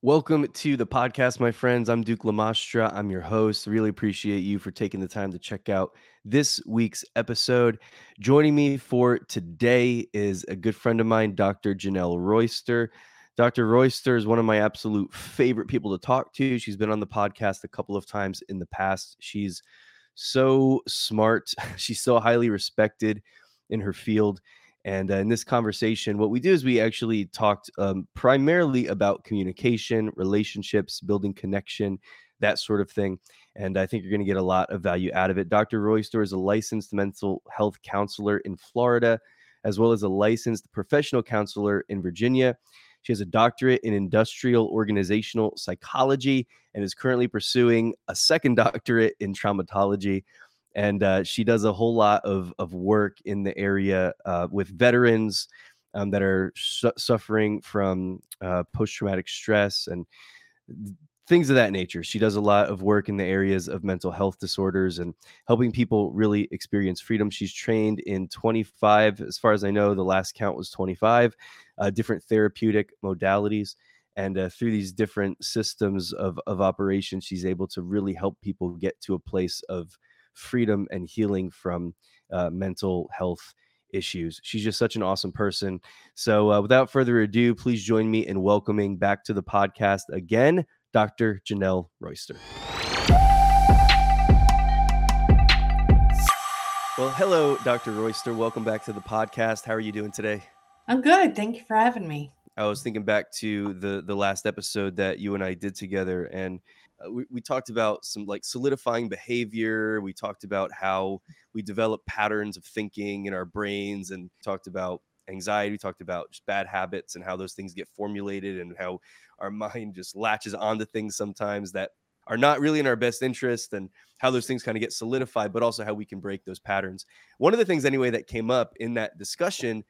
Welcome to the podcast, my friends. I'm Duke Lamastra. I'm your host. Really appreciate you for taking the time to check out this week's episode. Joining me for today is a good friend of mine, Dr. Janell Royster. Dr. Royster is one of my absolute favorite people to talk to. She's been on the podcast a couple of times in the past. She's so smart, she's so highly respected in her field. And uh, in this conversation, what we do is we actually talked um, primarily about communication, relationships, building connection, that sort of thing. And I think you're going to get a lot of value out of it. Dr. Royster is a licensed mental health counselor in Florida, as well as a licensed professional counselor in Virginia. She has a doctorate in industrial organizational psychology and is currently pursuing a second doctorate in traumatology and uh, she does a whole lot of, of work in the area uh, with veterans um, that are su- suffering from uh, post-traumatic stress and things of that nature. She does a lot of work in the areas of mental health disorders and helping people really experience freedom. She's trained in 25 as far as i know the last count was 25 uh, different therapeutic modalities and uh, through these different systems of, of operation she's able to really help people get to a place of freedom and healing from uh, mental health issues. She's just such an awesome person. So, uh, without further ado, please join me in welcoming back to the podcast again, Dr. Janell Royster. Well, hello, Dr. Royster. Welcome back to the podcast. How are you doing today? I'm good. Thank you for having me. I was thinking back to the the last episode that you and I did together, and uh, we, we talked about some like solidifying behavior. We talked about how we develop patterns of thinking in our brains and talked about anxiety. We talked about just bad habits and how those things get formulated and how our mind just latches onto things sometimes that are not really in our best interest and how those things kind of get solidified, but also how we can break those patterns. One of the things, anyway, that came up in that discussion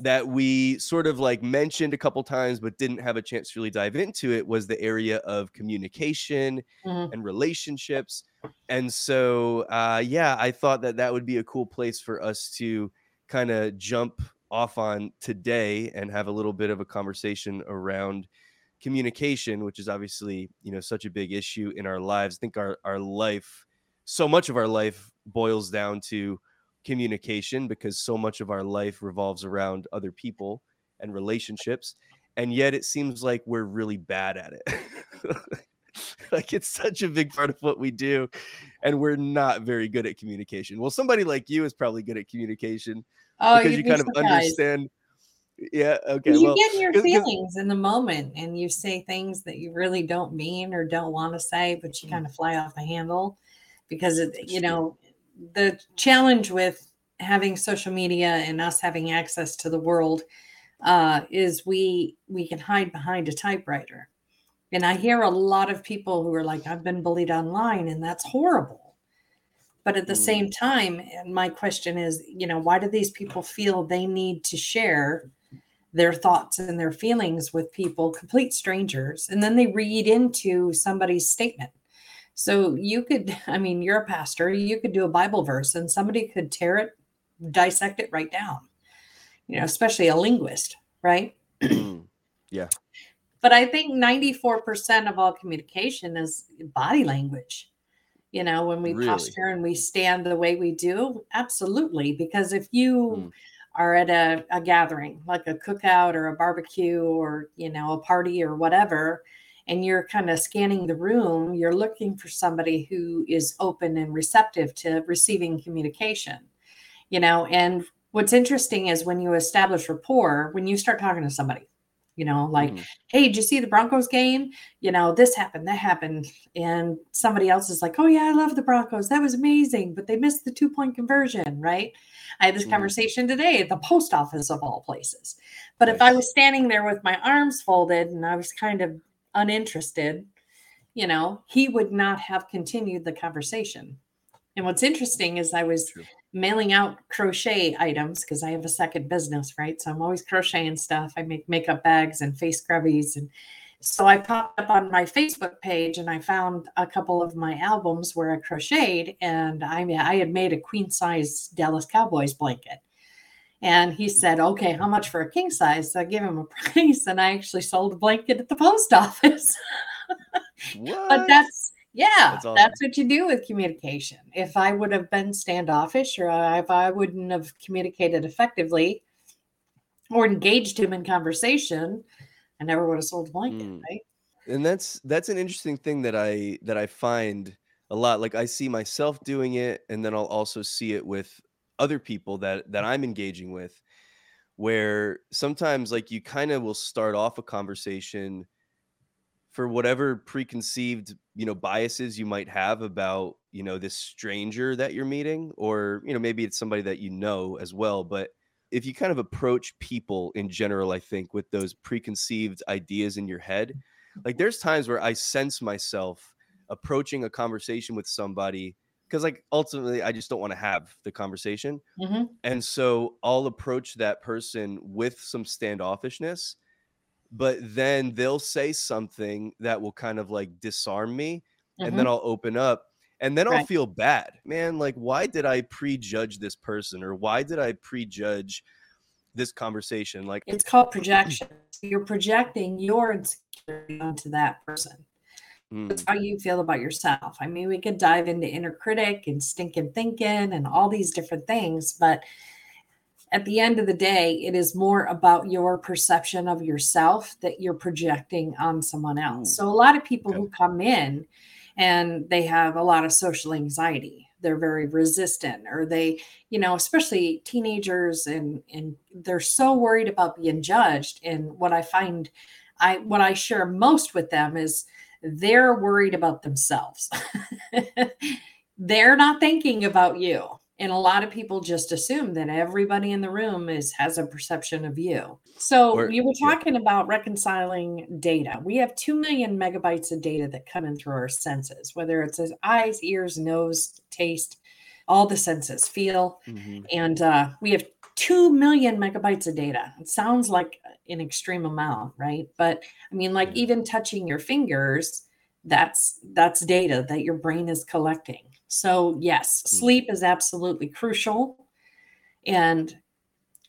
that we sort of like mentioned a couple times but didn't have a chance to really dive into it was the area of communication mm-hmm. and relationships and so uh, yeah i thought that that would be a cool place for us to kind of jump off on today and have a little bit of a conversation around communication which is obviously you know such a big issue in our lives i think our, our life so much of our life boils down to communication because so much of our life revolves around other people and relationships and yet it seems like we're really bad at it. Like it's such a big part of what we do and we're not very good at communication. Well somebody like you is probably good at communication oh, because you kind of understand yeah okay you well, get your feelings in the moment and you say things that you really don't mean or don't want to say but you mm. kind of fly off the handle because it, you know the challenge with having social media and us having access to the world uh, is we we can hide behind a typewriter. And i hear a lot of people who are like i've been bullied online and that's horrible. But at the mm. same time and my question is you know why do these people feel they need to share their thoughts and their feelings with people complete strangers and then they read into somebody's statement so you could, I mean, you're a pastor, you could do a Bible verse and somebody could tear it, dissect it right down, you know, especially a linguist, right? yeah. But I think 94% of all communication is body language. You know, when we really? posture and we stand the way we do, absolutely. Because if you mm. are at a, a gathering, like a cookout or a barbecue or, you know, a party or whatever, and you're kind of scanning the room, you're looking for somebody who is open and receptive to receiving communication. You know, and what's interesting is when you establish rapport, when you start talking to somebody, you know, like, mm. hey, did you see the Broncos game? You know, this happened, that happened. And somebody else is like, oh, yeah, I love the Broncos. That was amazing. But they missed the two point conversion, right? I had this mm. conversation today at the post office of all places. But nice. if I was standing there with my arms folded and I was kind of uninterested, you know, he would not have continued the conversation. And what's interesting is I was True. mailing out crochet items because I have a second business, right? So I'm always crocheting stuff. I make makeup bags and face scrubbies. And so I popped up on my Facebook page and I found a couple of my albums where I crocheted and I, I had made a queen size Dallas Cowboys blanket. And he said, Okay, how much for a king size? So I gave him a price and I actually sold a blanket at the post office. but that's, yeah, that's, awesome. that's, what you do with communication. If I would have been standoffish or if I wouldn't have communicated effectively or engaged him in conversation, I never would have sold a blanket, mm. right? And that's that's an interesting thing that I that I find a lot. Like I see myself doing it, and then I'll also see it with other people that that I'm engaging with where sometimes like you kind of will start off a conversation for whatever preconceived you know biases you might have about you know this stranger that you're meeting or you know maybe it's somebody that you know as well but if you kind of approach people in general i think with those preconceived ideas in your head like there's times where i sense myself approaching a conversation with somebody because like ultimately I just don't want to have the conversation. Mm-hmm. And so I'll approach that person with some standoffishness, but then they'll say something that will kind of like disarm me. Mm-hmm. And then I'll open up and then right. I'll feel bad. Man, like why did I prejudge this person or why did I prejudge this conversation? Like it's called projection. You're projecting your insecurity onto that person. Mm. how you feel about yourself. I mean, we could dive into inner critic and stinking thinking and all these different things, but at the end of the day, it is more about your perception of yourself that you're projecting on someone else. So, a lot of people okay. who come in and they have a lot of social anxiety, they're very resistant, or they, you know, especially teenagers, and and they're so worried about being judged. And what I find, I what I share most with them is they're worried about themselves. they're not thinking about you. And a lot of people just assume that everybody in the room is has a perception of you. So or, you were talking yeah. about reconciling data. We have 2 million megabytes of data that come in through our senses, whether it's eyes, ears, nose, taste, all the senses, feel. Mm-hmm. And uh, we have 2 million megabytes of data. It sounds like an extreme amount, right? But I mean, like even touching your fingers, that's that's data that your brain is collecting. So yes, hmm. sleep is absolutely crucial. And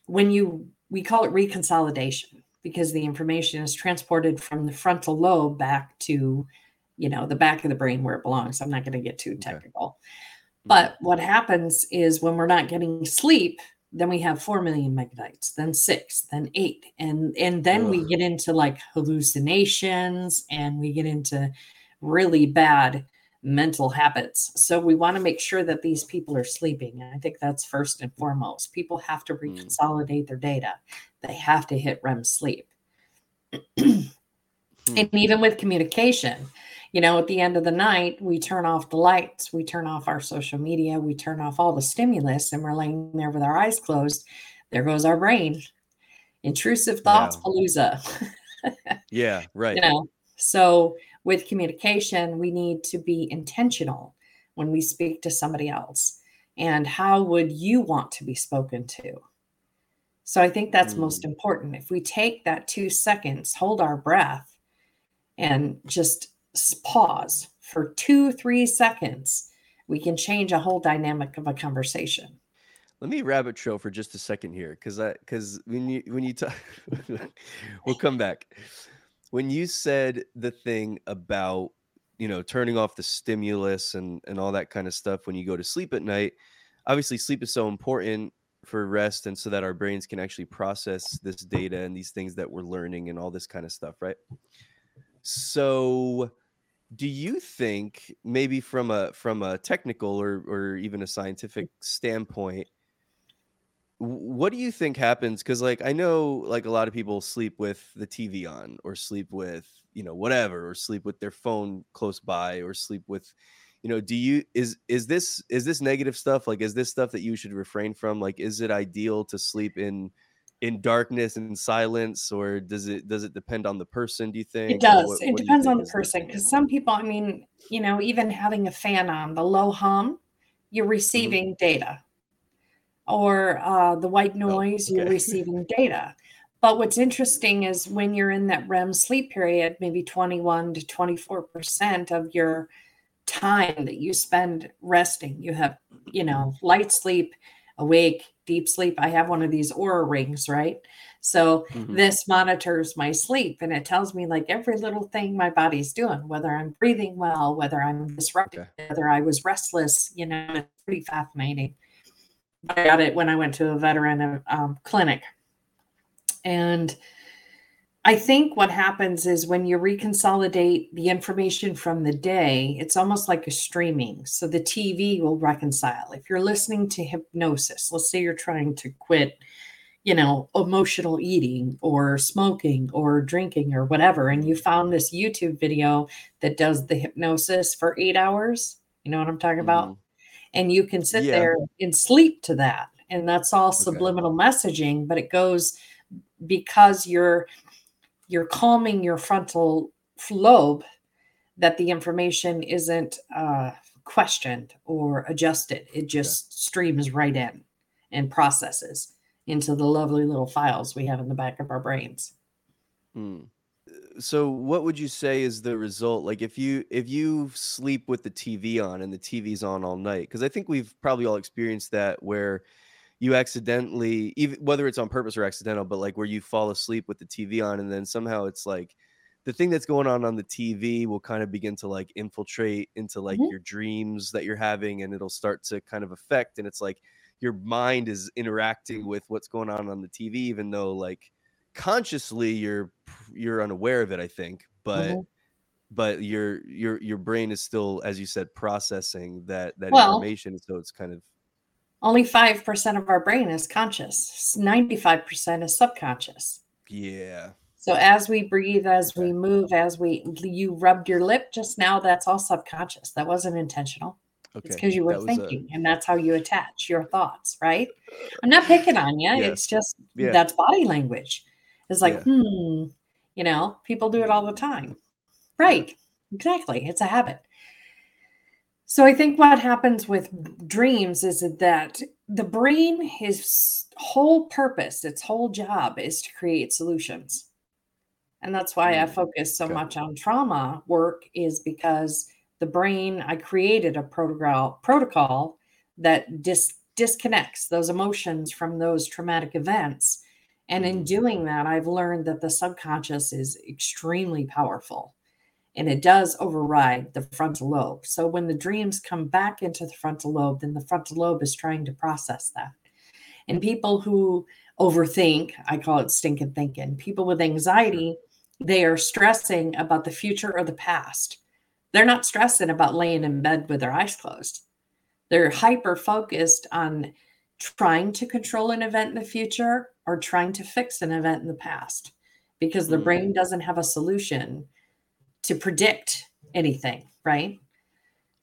when you we call it reconsolidation because the information is transported from the frontal lobe back to you know the back of the brain where it belongs. I'm not going to get too technical. Okay. But what happens is when we're not getting sleep, then we have 4 million megabytes then 6 then 8 and and then Ugh. we get into like hallucinations and we get into really bad mental habits so we want to make sure that these people are sleeping and i think that's first and foremost people have to hmm. reconsolidate mm. their data they have to hit rem sleep mm. and even with communication you know, at the end of the night, we turn off the lights, we turn off our social media, we turn off all the stimulus, and we're laying there with our eyes closed. There goes our brain. Intrusive thoughts, yeah. palooza. yeah, right. You know, so with communication, we need to be intentional when we speak to somebody else. And how would you want to be spoken to? So I think that's mm. most important. If we take that two seconds, hold our breath, and just pause for two, three seconds, we can change a whole dynamic of a conversation. Let me rabbit trail for just a second here, because I because when you when you talk, we'll come back. When you said the thing about you know turning off the stimulus and and all that kind of stuff when you go to sleep at night, obviously sleep is so important for rest and so that our brains can actually process this data and these things that we're learning and all this kind of stuff, right? So do you think maybe from a from a technical or or even a scientific standpoint what do you think happens? Because like i know like a lot of people sleep with the tv on or sleep with you know whatever or sleep with their phone close by or sleep with you know do you is is this is this negative stuff? Like is this stuff that you should refrain from? Like is it ideal to sleep in in darkness and silence or does it does it depend on the person do you think it does what, it what depends on the person because some people i mean you know even having a fan on the low hum you're mm-hmm. receiving mm-hmm. data or uh, the white oh, noise oh, okay. you're receiving data but what's interesting is when you're in that rem sleep period maybe 21 to 24 percent of your time that you spend resting you have you know light sleep awake, deep sleep. I have one of these Oura rings, right? So mm-hmm. this monitors my sleep and it tells me like every little thing my body's doing, whether I'm breathing well, whether I'm disrupted, okay. whether I was restless, you know, it's pretty fascinating. I got it when I went to a veteran um, clinic. And I think what happens is when you reconsolidate the information from the day, it's almost like a streaming. So the TV will reconcile. If you're listening to hypnosis, let's say you're trying to quit, you know, emotional eating or smoking or drinking or whatever, and you found this YouTube video that does the hypnosis for eight hours, you know what I'm talking about? Mm. And you can sit yeah. there and sleep to that. And that's all okay. subliminal messaging, but it goes because you're you're calming your frontal lobe that the information isn't uh, questioned or adjusted. It just yeah. streams right in and processes into the lovely little files we have in the back of our brains. Hmm. So what would you say is the result? Like if you if you sleep with the TV on and the TV's on all night, because I think we've probably all experienced that where you accidentally even whether it's on purpose or accidental but like where you fall asleep with the tv on and then somehow it's like the thing that's going on on the tv will kind of begin to like infiltrate into like mm-hmm. your dreams that you're having and it'll start to kind of affect and it's like your mind is interacting with what's going on on the tv even though like consciously you're you're unaware of it i think but mm-hmm. but your your your brain is still as you said processing that that well, information so it's kind of only 5% of our brain is conscious. 95% is subconscious. Yeah. So as we breathe as we move as we you rubbed your lip just now that's all subconscious. That wasn't intentional. Okay. it's because you were thinking a... and that's how you attach your thoughts right? I'm not picking on you yeah. it's just yeah. that's body language. It's like yeah. hmm you know people do it all the time. Right. Exactly. It's a habit so I think what happens with dreams is that the brain, his whole purpose, its whole job is to create solutions. And that's why I mm, focus so okay. much on trauma work is because the brain, I created a protocol protocol that dis, disconnects those emotions from those traumatic events. And in mm. doing that, I've learned that the subconscious is extremely powerful and it does override the frontal lobe. So when the dreams come back into the frontal lobe, then the frontal lobe is trying to process that. And people who overthink, I call it stinking thinking, people with anxiety, they are stressing about the future or the past. They're not stressing about laying in bed with their eyes closed. They're hyper focused on trying to control an event in the future or trying to fix an event in the past because the mm. brain doesn't have a solution to predict anything, right?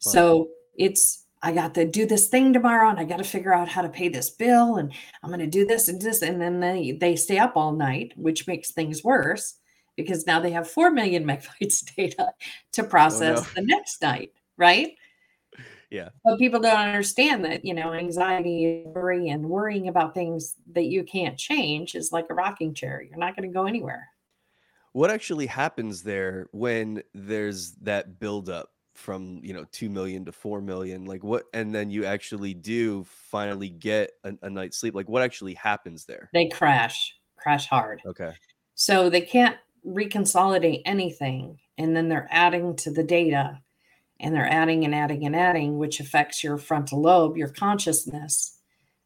Wow. So it's I got to do this thing tomorrow and I got to figure out how to pay this bill and I'm going to do this and this and then they they stay up all night, which makes things worse because now they have 4 million megabytes data to process oh, no. the next night, right? Yeah. But people don't understand that, you know, anxiety, worry, and worrying about things that you can't change is like a rocking chair. You're not going to go anywhere. What actually happens there when there's that buildup from you know two million to four million? Like what, and then you actually do finally get a, a night's sleep. Like what actually happens there? They crash, crash hard. Okay. So they can't reconsolidate anything, and then they're adding to the data, and they're adding and adding and adding, which affects your frontal lobe, your consciousness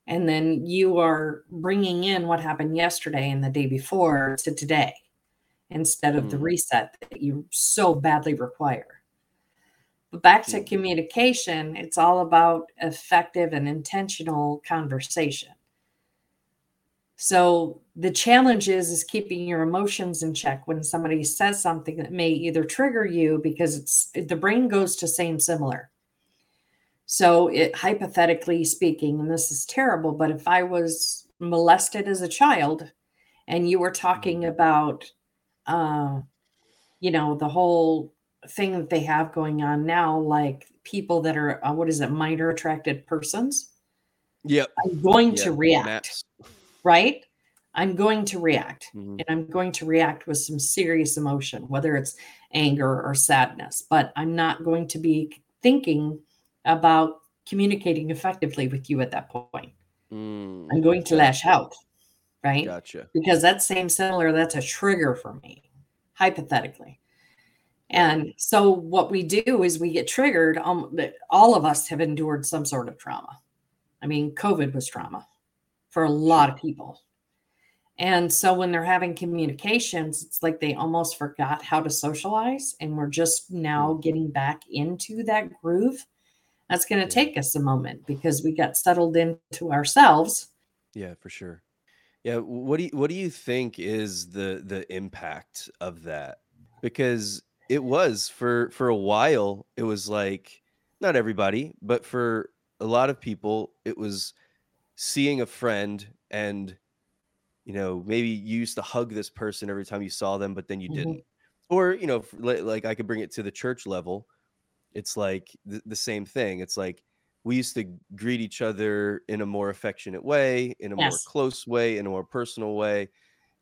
and then you are bringing in what happened yesterday and the day before to today instead of mm. the reset that you so badly require. But back to mm. communication, it's all about effective and intentional conversation. So the challenge is is keeping your emotions in check when somebody says something that may either trigger you because it's the brain goes to same similar. So it hypothetically speaking, and this is terrible, but if I was molested as a child and you were talking mm. about uh, you know, the whole thing that they have going on now, like people that are, uh, what is it, minor attracted persons. Yep. I'm going yep. to react, right? I'm going to react mm-hmm. and I'm going to react with some serious emotion, whether it's anger or sadness, but I'm not going to be thinking about communicating effectively with you at that point. mm, I'm going to lash out. Right. Gotcha. Because that same similar, that's a trigger for me, hypothetically. And so what we do is we get triggered. Um, all of us have endured some sort of trauma. I mean, COVID was trauma for a lot of people. And so when they're having communications, it's like they almost forgot how to socialize. And we're just now mm-hmm. getting back into that groove. That's going to take us a moment because we got settled into ourselves. Yeah, for sure. Yeah. What do you, what do you think is the, the impact of that? Because it was for, for a while, it was like, not everybody, but for a lot of people, it was seeing a friend and you know, maybe you used to hug this person every time you saw them, but then you mm-hmm. didn't. Or, you know, like I could bring it to the church level. It's like the, the same thing. It's like we used to greet each other in a more affectionate way, in a yes. more close way, in a more personal way.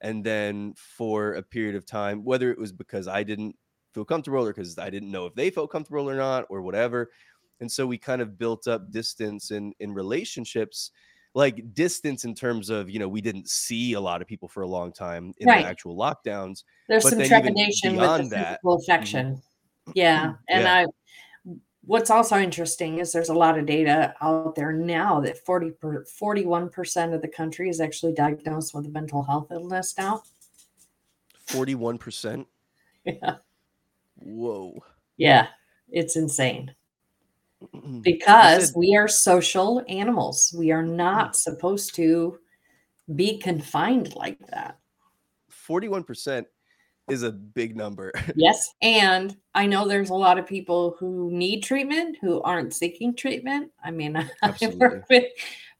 And then for a period of time, whether it was because I didn't feel comfortable or because I didn't know if they felt comfortable or not, or whatever. And so we kind of built up distance in in relationships like distance in terms of you know we didn't see a lot of people for a long time in right. the actual lockdowns. There's some trepidation with the physical mm-hmm. affection. Mm-hmm. Yeah, and yeah. I. What's also interesting is there's a lot of data out there now that 40 per, 41% of the country is actually diagnosed with a mental health illness now. 41%? Yeah. Whoa. Yeah, it's insane. because we are social animals. We are not supposed to be confined like that. 41% is a big number. yes. And I know there's a lot of people who need treatment who aren't seeking treatment. I mean, I work with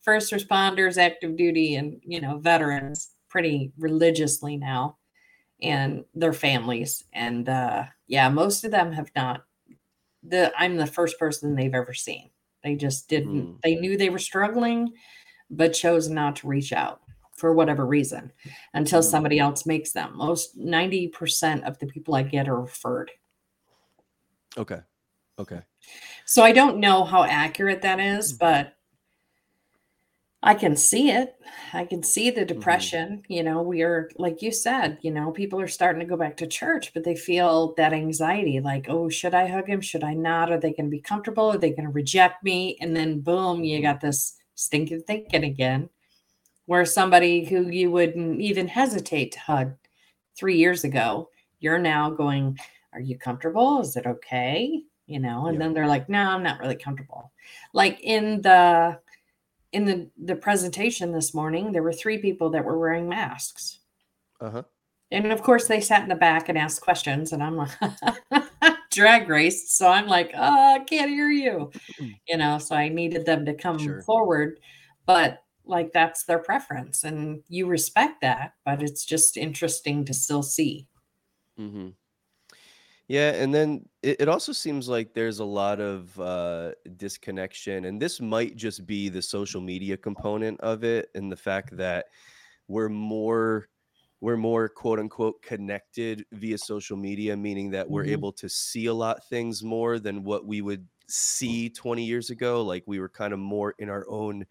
first responders, active duty, and, you know, veterans pretty religiously now and their families. And uh, yeah, most of them have not the I'm the first person they've ever seen. They just didn't. Mm. They knew they were struggling, but chose not to reach out for whatever reason until mm. somebody else makes them. Most ninety percent of the people I get are referred. Okay. Okay. So I don't know how accurate that is, hmm. but I can see it. I can see the mm-hmm. depression. Mm-hmm. You know, we are, like you said, you know, people are starting to go back to church, but they feel that anxiety like, oh, should I hug him? Should I not? Are they going to be comfortable? Are they going to reject me? And then, boom, you mm-hmm. got this stinking thinking again, where somebody who you wouldn't even hesitate to hug three years ago, you're now going, are you comfortable? Is it okay? You know, and yeah. then they're like, no, I'm not really comfortable. Like in the, in the the presentation this morning, there were three people that were wearing masks. Uh-huh. And of course, they sat in the back and asked questions, and I'm like, drag race. So I'm like, oh, I can't hear you. You know, so I needed them to come sure. forward. But like that's their preference, and you respect that, but it's just interesting to still see. Mm-hmm. Yeah, and then it, it also seems like there's a lot of uh, disconnection, and this might just be the social media component of it, and the fact that we're more we're more quote unquote connected via social media, meaning that we're mm-hmm. able to see a lot things more than what we would see 20 years ago. Like we were kind of more in our own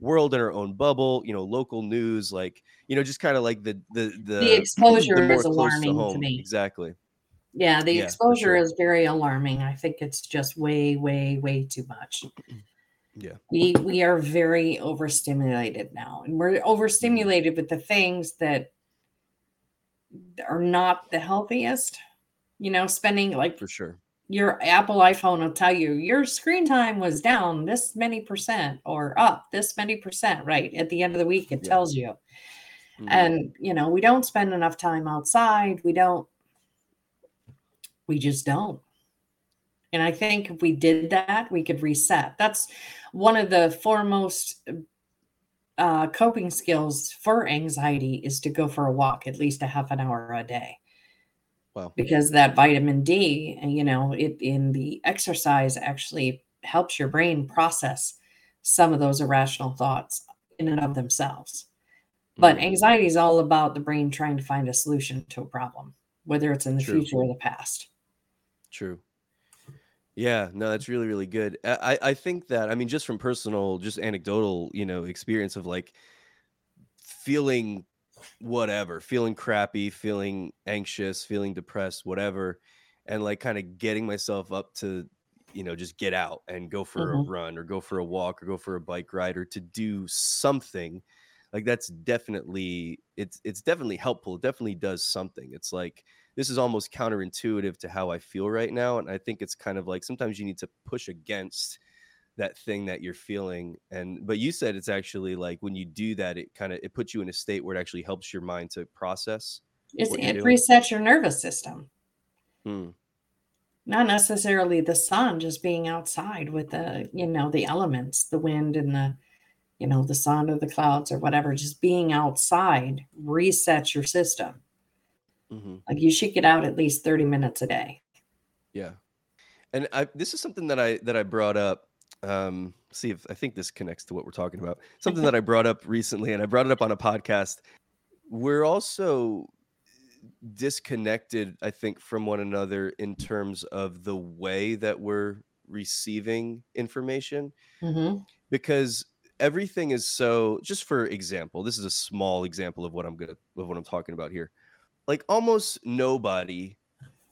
world in our own bubble you know local news like you know just kind of like the the the, the exposure the is alarming to, to, me exactly yeah, the yeah, exposure sure. is very alarming. I think it's just way, way, way too much. Yeah. We we are very overstimulated now. And we're mm-hmm. overstimulated with the things that are not the healthiest. You know, spending like for sure. Your Apple iPhone will tell you your screen time was down this many percent or up this many percent, right? At the end of the week, it yeah. tells you. Mm-hmm. And you know, we don't spend enough time outside. We don't we just don't. And I think if we did that, we could reset. That's one of the foremost uh, coping skills for anxiety is to go for a walk at least a half an hour a day. Wow. Because that vitamin D, you know, it in the exercise actually helps your brain process some of those irrational thoughts in and of themselves. But mm. anxiety is all about the brain trying to find a solution to a problem, whether it's in the True. future or the past. True. Yeah, no, that's really, really good. I, I think that I mean, just from personal, just anecdotal, you know, experience of like feeling whatever, feeling crappy, feeling anxious, feeling depressed, whatever, and like kind of getting myself up to, you know, just get out and go for mm-hmm. a run or go for a walk or go for a bike ride or to do something like that's definitely it's it's definitely helpful it definitely does something it's like this is almost counterintuitive to how i feel right now and i think it's kind of like sometimes you need to push against that thing that you're feeling and but you said it's actually like when you do that it kind of it puts you in a state where it actually helps your mind to process it's, it resets your nervous system hmm. not necessarily the sun just being outside with the you know the elements the wind and the you know, the sun or the clouds or whatever, just being outside resets your system. Mm-hmm. Like you should get out at least 30 minutes a day. Yeah. And I, this is something that I, that I brought up. Um, see if I think this connects to what we're talking about. Something that I brought up recently, and I brought it up on a podcast. We're also disconnected, I think, from one another in terms of the way that we're receiving information. Mm-hmm. Because everything is so just for example this is a small example of what i'm gonna of what i'm talking about here like almost nobody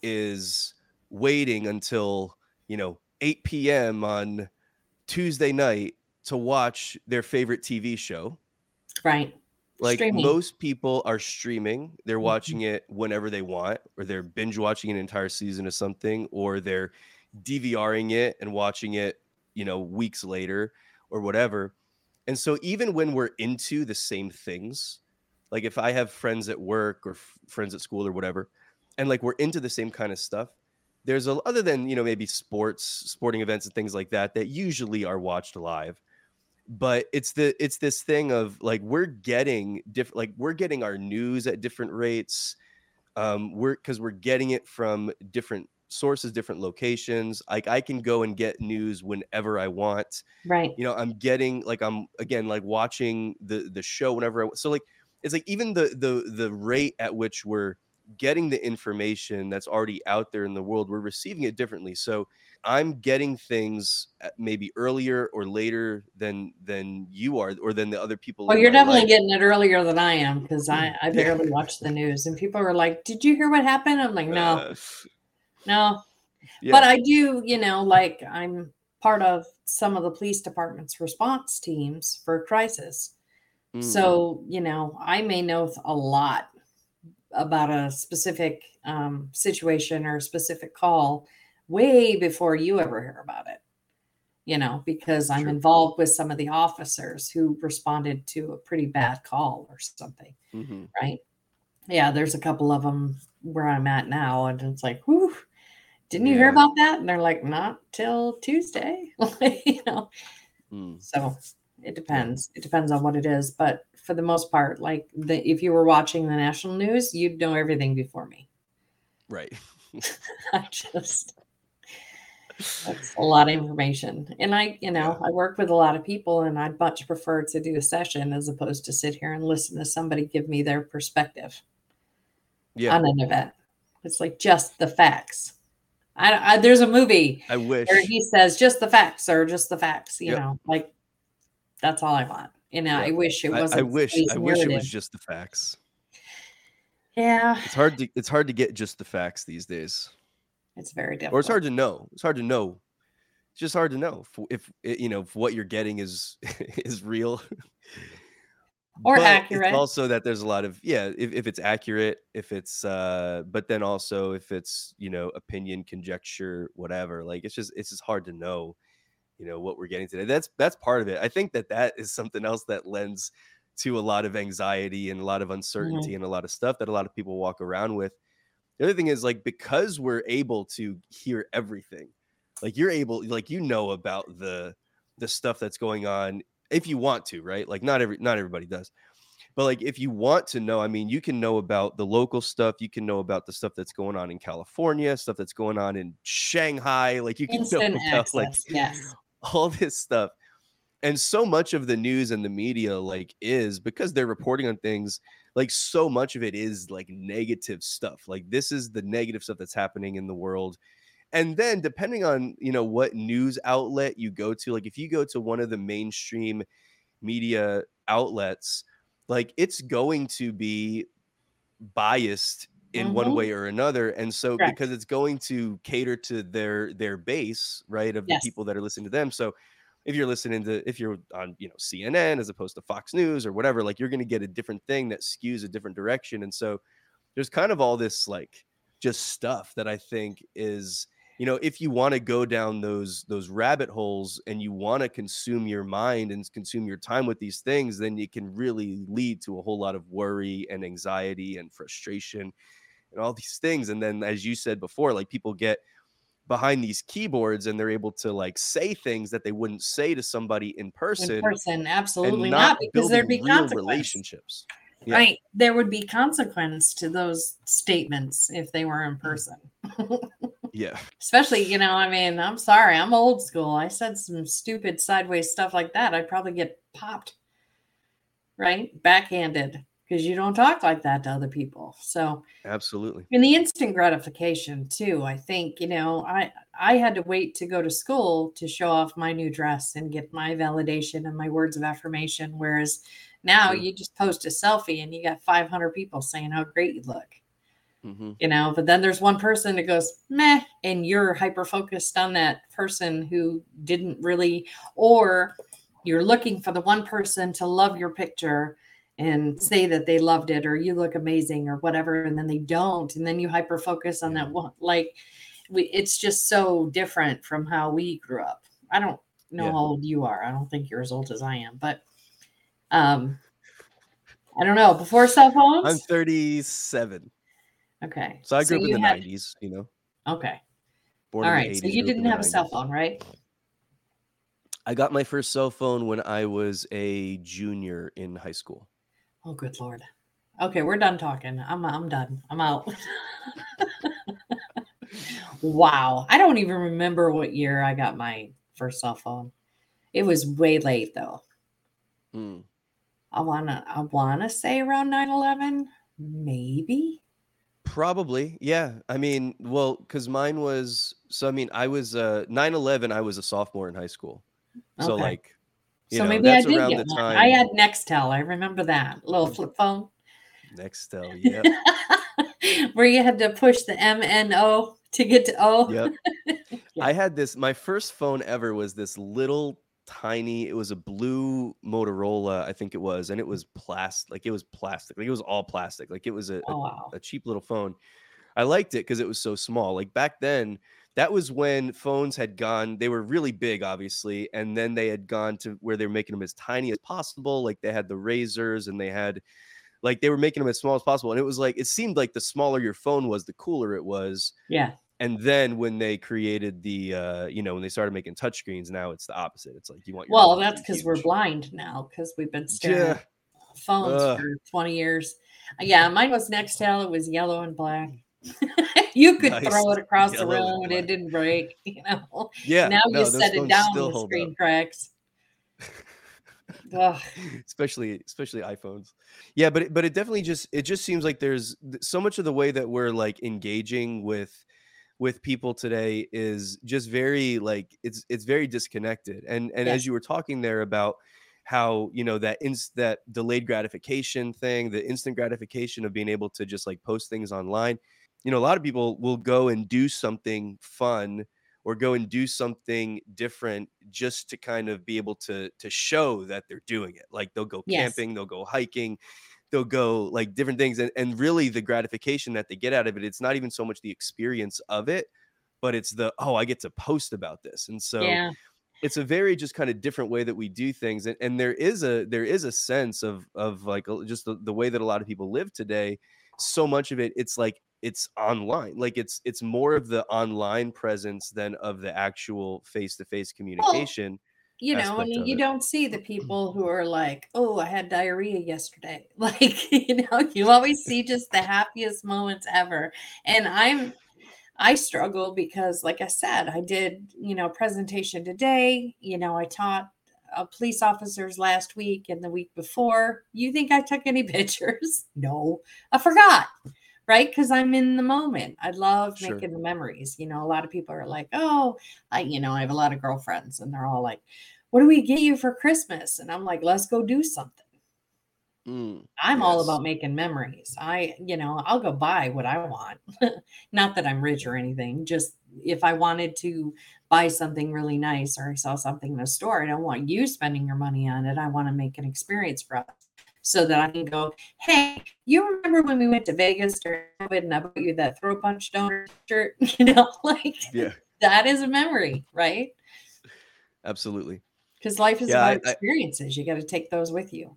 is waiting until you know 8 p.m on tuesday night to watch their favorite tv show right like streaming. most people are streaming they're mm-hmm. watching it whenever they want or they're binge watching an entire season of something or they're dvring it and watching it you know weeks later or whatever and so even when we're into the same things, like if I have friends at work or f- friends at school or whatever, and like we're into the same kind of stuff, there's a other than you know maybe sports, sporting events and things like that that usually are watched live. But it's the it's this thing of like we're getting different like we're getting our news at different rates. Um, we're because we're getting it from different sources, different locations. Like I can go and get news whenever I want. Right. You know, I'm getting like I'm again like watching the the show whenever I so like it's like even the the the rate at which we're getting the information that's already out there in the world, we're receiving it differently. So I'm getting things maybe earlier or later than than you are or than the other people. Well, you're definitely life. getting it earlier than I am because I, I barely watch the news and people are like, "Did you hear what happened?" I'm like, "No." Uh, no. Yeah. But I do, you know, like I'm part of some of the police department's response teams for crisis. Mm. So, you know, I may know a lot about a specific um, situation or a specific call way before you ever hear about it, you know, because I'm involved with some of the officers who responded to a pretty bad call or something. Mm-hmm. Right. Yeah. There's a couple of them where I'm at now. And it's like, whew, didn't you yeah. hear about that? And they're like, not till Tuesday, you know. Mm. So it depends. It depends on what it is, but for the most part, like the if you were watching the national news, you'd know everything before me. Right. I just that's a lot of information. And I, you know, I work with a lot of people and I'd much prefer to do a session as opposed to sit here and listen to somebody give me their perspective yeah. on an event. It's like just the facts. I, I, there's a movie. I wish where he says just the facts, or just the facts. You yep. know, like that's all I want. You know. I wish it wasn't. I, I wish. I wish it was just the facts. Yeah, it's hard to it's hard to get just the facts these days. It's very difficult. Or it's hard to know. It's hard to know. It's just hard to know if, if you know if what you're getting is is real or but accurate. also that there's a lot of yeah, if, if it's accurate, if it's uh, but then also if it's you know opinion, conjecture, whatever. Like it's just it's just hard to know, you know, what we're getting today. That's that's part of it. I think that that is something else that lends to a lot of anxiety and a lot of mm-hmm. uncertainty mm-hmm. and a lot of stuff that a lot of people walk around with. The other thing is like because we're able to hear everything, like you're able, like you know about the the stuff that's going on if you want to, right? Like not every not everybody does. But like if you want to know, I mean, you can know about the local stuff, you can know about the stuff that's going on in California, stuff that's going on in Shanghai, like you can Instant know about access, like yes. all this stuff. And so much of the news and the media like is because they're reporting on things like so much of it is like negative stuff. Like this is the negative stuff that's happening in the world and then depending on you know what news outlet you go to like if you go to one of the mainstream media outlets like it's going to be biased in mm-hmm. one way or another and so because it's going to cater to their their base right of yes. the people that are listening to them so if you're listening to if you're on you know cnn as opposed to fox news or whatever like you're going to get a different thing that skews a different direction and so there's kind of all this like just stuff that i think is you know if you want to go down those those rabbit holes and you want to consume your mind and consume your time with these things then it can really lead to a whole lot of worry and anxiety and frustration and all these things and then as you said before like people get behind these keyboards and they're able to like say things that they wouldn't say to somebody in person in person absolutely not, not because there'd be real relationships yeah. right there would be consequence to those statements if they were in mm. person yeah. Especially, you know, I mean, I'm sorry, I'm old school. I said some stupid sideways stuff like that. I'd probably get popped, right? Backhanded because you don't talk like that to other people. So, absolutely. And the instant gratification, too. I think, you know, I, I had to wait to go to school to show off my new dress and get my validation and my words of affirmation. Whereas now mm. you just post a selfie and you got 500 people saying how great you look. Mm-hmm. You know, but then there's one person that goes meh, and you're hyper focused on that person who didn't really, or you're looking for the one person to love your picture and say that they loved it or you look amazing or whatever, and then they don't, and then you hyper focus on that one. Like, we, it's just so different from how we grew up. I don't know yeah. how old you are. I don't think you're as old as I am, but um, I don't know. Before cell phones, I'm 37. Okay. So I grew so up in the had... 90s, you know. Okay. Born All right. 80s, so you didn't have a cell phone, right? I got my first cell phone when I was a junior in high school. Oh, good lord. Okay, we're done talking. I'm I'm done. I'm out. wow. I don't even remember what year I got my first cell phone. It was way late though. Hmm. I wanna I wanna say around 9-11, maybe. Probably, yeah. I mean, well, because mine was so. I mean, I was uh 9-11, I was a sophomore in high school, so Okay. like, you So know, maybe I did get the one. I had Nextel. I remember that little flip phone Nextel, yeah, where you had to push the M N O to get to O. yep. Yeah. I had this. My first phone ever was this little tiny. It was a blue Motorola, I think it was, and it was plastic. Like it was plastic. Like it was all plastic. Like it was a, Oh a, wow. a cheap little phone. I liked it because it was so small. Like back then, that was when phones had gone, they were really big, obviously, and then they had gone to where they were making them as tiny as possible. Like they had the Razrs and they had like they were making them as small as possible. And it was like it seemed like the smaller your phone was, the cooler it was. Yeah. And then when they created the uh, you know, when they started making touchscreens, now it's the opposite. It's like you want your Well, that's because we're blind now because we've been staring Yeah. at phones Ugh. for 20 years. Uh, Yeah, mine was Nextel. It was yellow and black. you could Nice. throw it across the Yellow room and it didn't break. You know. Yeah. Now No, you set it down, the screen up. cracks. Especially especially iPhones. Yeah, but it, but it definitely just it just seems like there's so much of the way that we're like engaging with with people today is just very like it's it's very disconnected. And and as you were talking there about how you know that ins that delayed gratification thing, the instant gratification of being able to just like post things online. You know, a lot of people will go and do something fun or go and do something different just to kind of be able to to show that they're doing it. Like they'll go Yes. camping, they'll go hiking, they'll go like different things and, and really the gratification that they get out of it it's not even so much the experience of it but it's the oh i get to post about this and so Yeah. it's a very just kind of different way that we do things and, and there is a there is a sense of of like just the, the way that a lot of people live today so much of it it's like it's online like it's it's more of the online presence than of the actual face-to-face communication you know, aspect and you it. don't see the people who are like, "Oh, I had diarrhea yesterday." Like, you know, you always see just the happiest moments ever. And I'm I struggle because like I said, I did, you know, presentation today, you know, I taught uh, police officers last week and the week before. You think I took any pictures? No. I forgot. Right? Because I'm in the moment. I love sure. making the memories. You know, a lot of people are like, oh, I, you know, I have a lot of girlfriends and they're all like, what do we get you for Christmas? And I'm like, let's go do something. Mm, I'm yes. all about making memories. I, you know, I'll go buy what I want. Not that I'm rich or anything, just if I wanted to buy something really nice or I saw something in a store, I don't want you spending your money on it. I want to make an experience for us so that I can go, hey, you remember when we went to Vegas during COVID and I bought you that throw punch donor shirt? You know, like yeah. that is a memory, right? Absolutely. Because life is yeah, about I, experiences. I, you got to take those with you.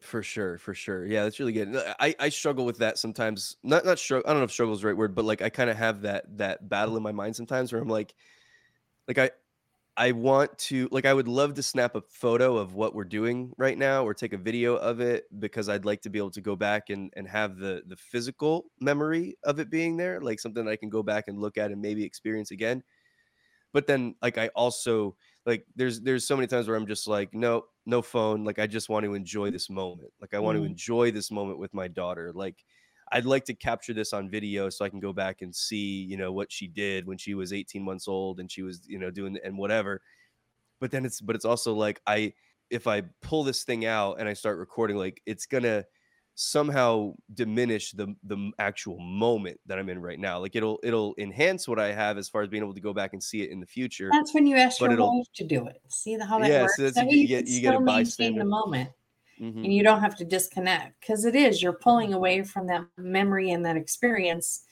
For sure, for sure. Yeah, that's really good. I, I struggle with that sometimes. Not not struggle. I don't know if struggle is the right word, but like I kind of have that that battle mm. in my mind sometimes where I'm like, like I I want to like I would love to snap a photo of what we're doing right now or take a video of it because I'd like to be able to go back and and have the the physical memory of it being there, like something that I can go back and look at and maybe experience again. But then like I also like there's there's so many times where I'm just like no no phone, like I just want to enjoy this moment. Like I want mm. to enjoy this moment with my daughter. Like I'd like to capture this on video so I can go back and see, you know, what she did when she was 18 months old and she was, you know, doing and whatever. But then it's but it's also like I if I pull this thing out and I start recording, like it's gonna somehow diminish the the actual moment that I'm in right now. Like it'll it'll enhance what I have as far as being able to go back and see it in the future. That's when you ask your wife to do it. See the, how that yeah, works. So that's, that you, get you get a bystander. the moment mm-hmm. and you don't have to disconnect because it is you're pulling away from that memory and that experience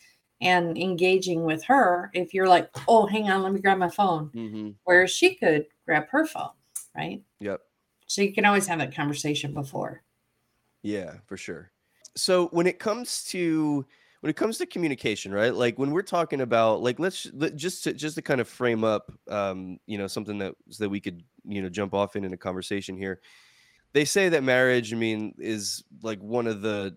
and engaging with her if you're like oh hang on let me grab my phone mm-hmm. where she could grab her phone right? Yep. So you can always have that conversation before. Yeah for sure. So when it comes to when it comes to communication right like when we're talking about like let's let, just to just to kind of frame up um you know something that that we could you know jump off in in a conversation here they say that marriage i mean is like one of the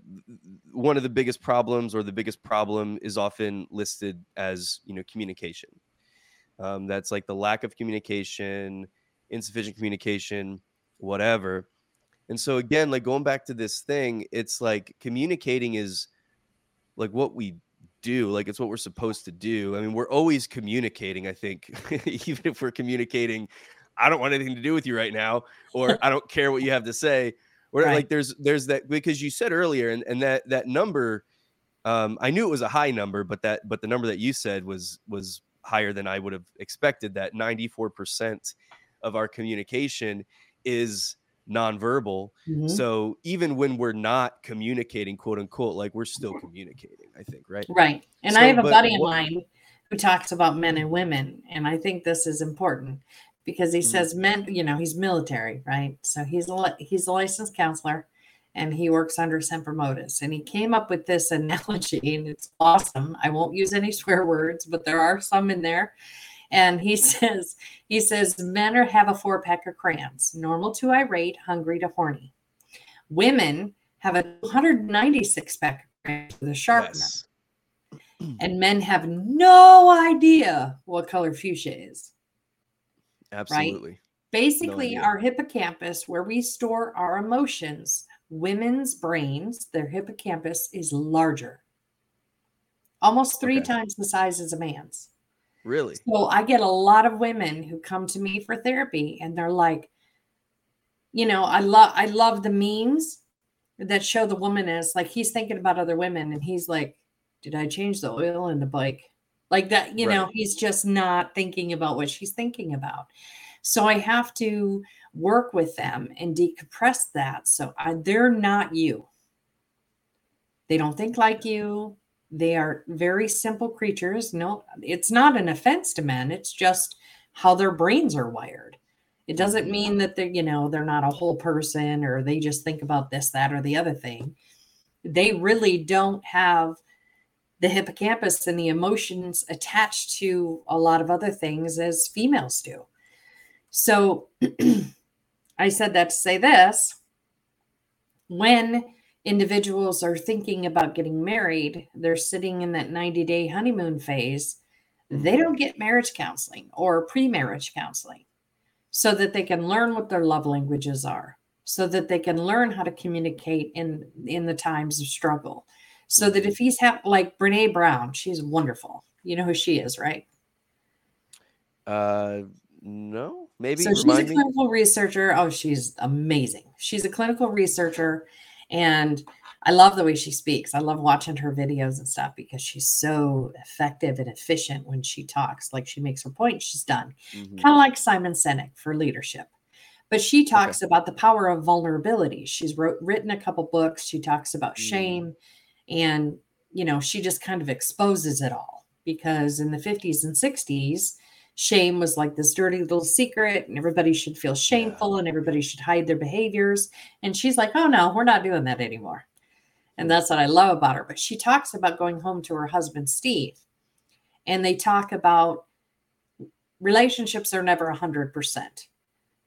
one of the biggest problems or the biggest problem is often listed as you know communication. Um, that's like the lack of communication insufficient communication whatever. And so again like going back to this thing it's like communicating is like what we do like it's what we're supposed to do. I mean we're always communicating i think even if we're communicating I don't want anything to do with you right now, or I don't care what you have to say. Or right. like there's there's that because you said earlier, and, and that that number, um, I knew it was a high number, but that but the number that you said was was higher than I would have expected. That 94% of our communication is nonverbal. Mm-hmm. So even when we're not communicating, quote unquote, like we're still communicating, I think, right? Right. And so, I have a buddy of mine who talks about men and women, and I think this is important because he mm-hmm. says men, you know, he's military, right? So he's a he's a licensed counselor and he works under Semper Motis. And he came up with this analogy, and it's awesome. I won't use any swear words, but there are some in there. And he says, he says, men are have a four pack of crayons, normal to irate, hungry to horny. Women have a 196 pack of crayons with a sharpener. Yes. And men have no idea what color fuchsia is. Absolutely. Right? Basically, no our hippocampus, where we store our emotions, women's brains, their hippocampus is larger, almost three okay. times the size as a man's. Really? So I get a lot of women who come to me for therapy and they're like, you know, I love I love the memes that show the woman as like he's thinking about other women and he's like, Did I change the oil in the bike? Like that you right. know he's just not thinking about what she's thinking about. So i have to work with them and decompress that so I, they're not you. They don't think like you. They are very simple creatures no it's not an offense to men it's just how their brains are wired. It doesn't mm-hmm. mean that they're you know they're not a whole person or they just think about this that or the other thing. They really don't have the hippocampus and the emotions attached to a lot of other things as females do. So I said that to say this when individuals are thinking about getting married, they're sitting in that 90 day honeymoon phase, they mm-hmm. don't get marriage counseling or pre marriage counseling so that they can learn what their love languages are, so that they can learn how to communicate in, in the times of struggle So that if he's ha- like Brene Brown, she's wonderful. You know who she is, right? Uh, no, maybe. So she's a clinical me. researcher. Oh, she's amazing. She's a clinical researcher, and I love the way she speaks. I love watching her videos and stuff because she's so effective and efficient when she talks. Like she makes her point, she's done. Mm-hmm. Kind of like Simon Sinek for leadership. But she talks okay. about the power of vulnerability. She's wrote written a couple books. She talks about mm-hmm. shame and you know, she just kind of exposes it all because in the 50s and 60s, shame was like this dirty little secret and everybody should feel shameful yeah. and everybody should hide their behaviors. And she's like, oh no, we're not doing that anymore. And that's what I love about her. But she talks about going home to her husband, Steve. And they talk about relationships are never 100%.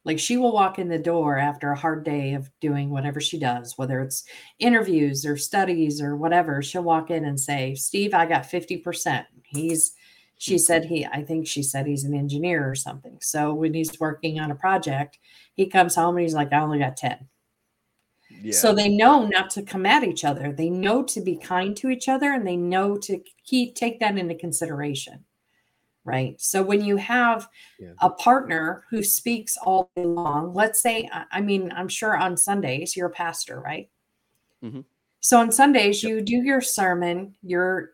Like she will walk in the door after a hard day of doing whatever she does, whether it's interviews or studies or whatever. She'll walk in and say, Steve, I got 50%. He's, she hmm. said he, I think she said he's an engineer or something. So when he's working on a project, he comes home and he's like, I only got 10. Yeah. So they know not to come at each other. They know to be kind to each other and they know to keep take that into consideration. Right. So when you have yeah. a partner who speaks all day long, let's say, I mean, I'm sure on Sundays you're a pastor, right? Mm-hmm. So on Sundays, yep. you do your sermon, you're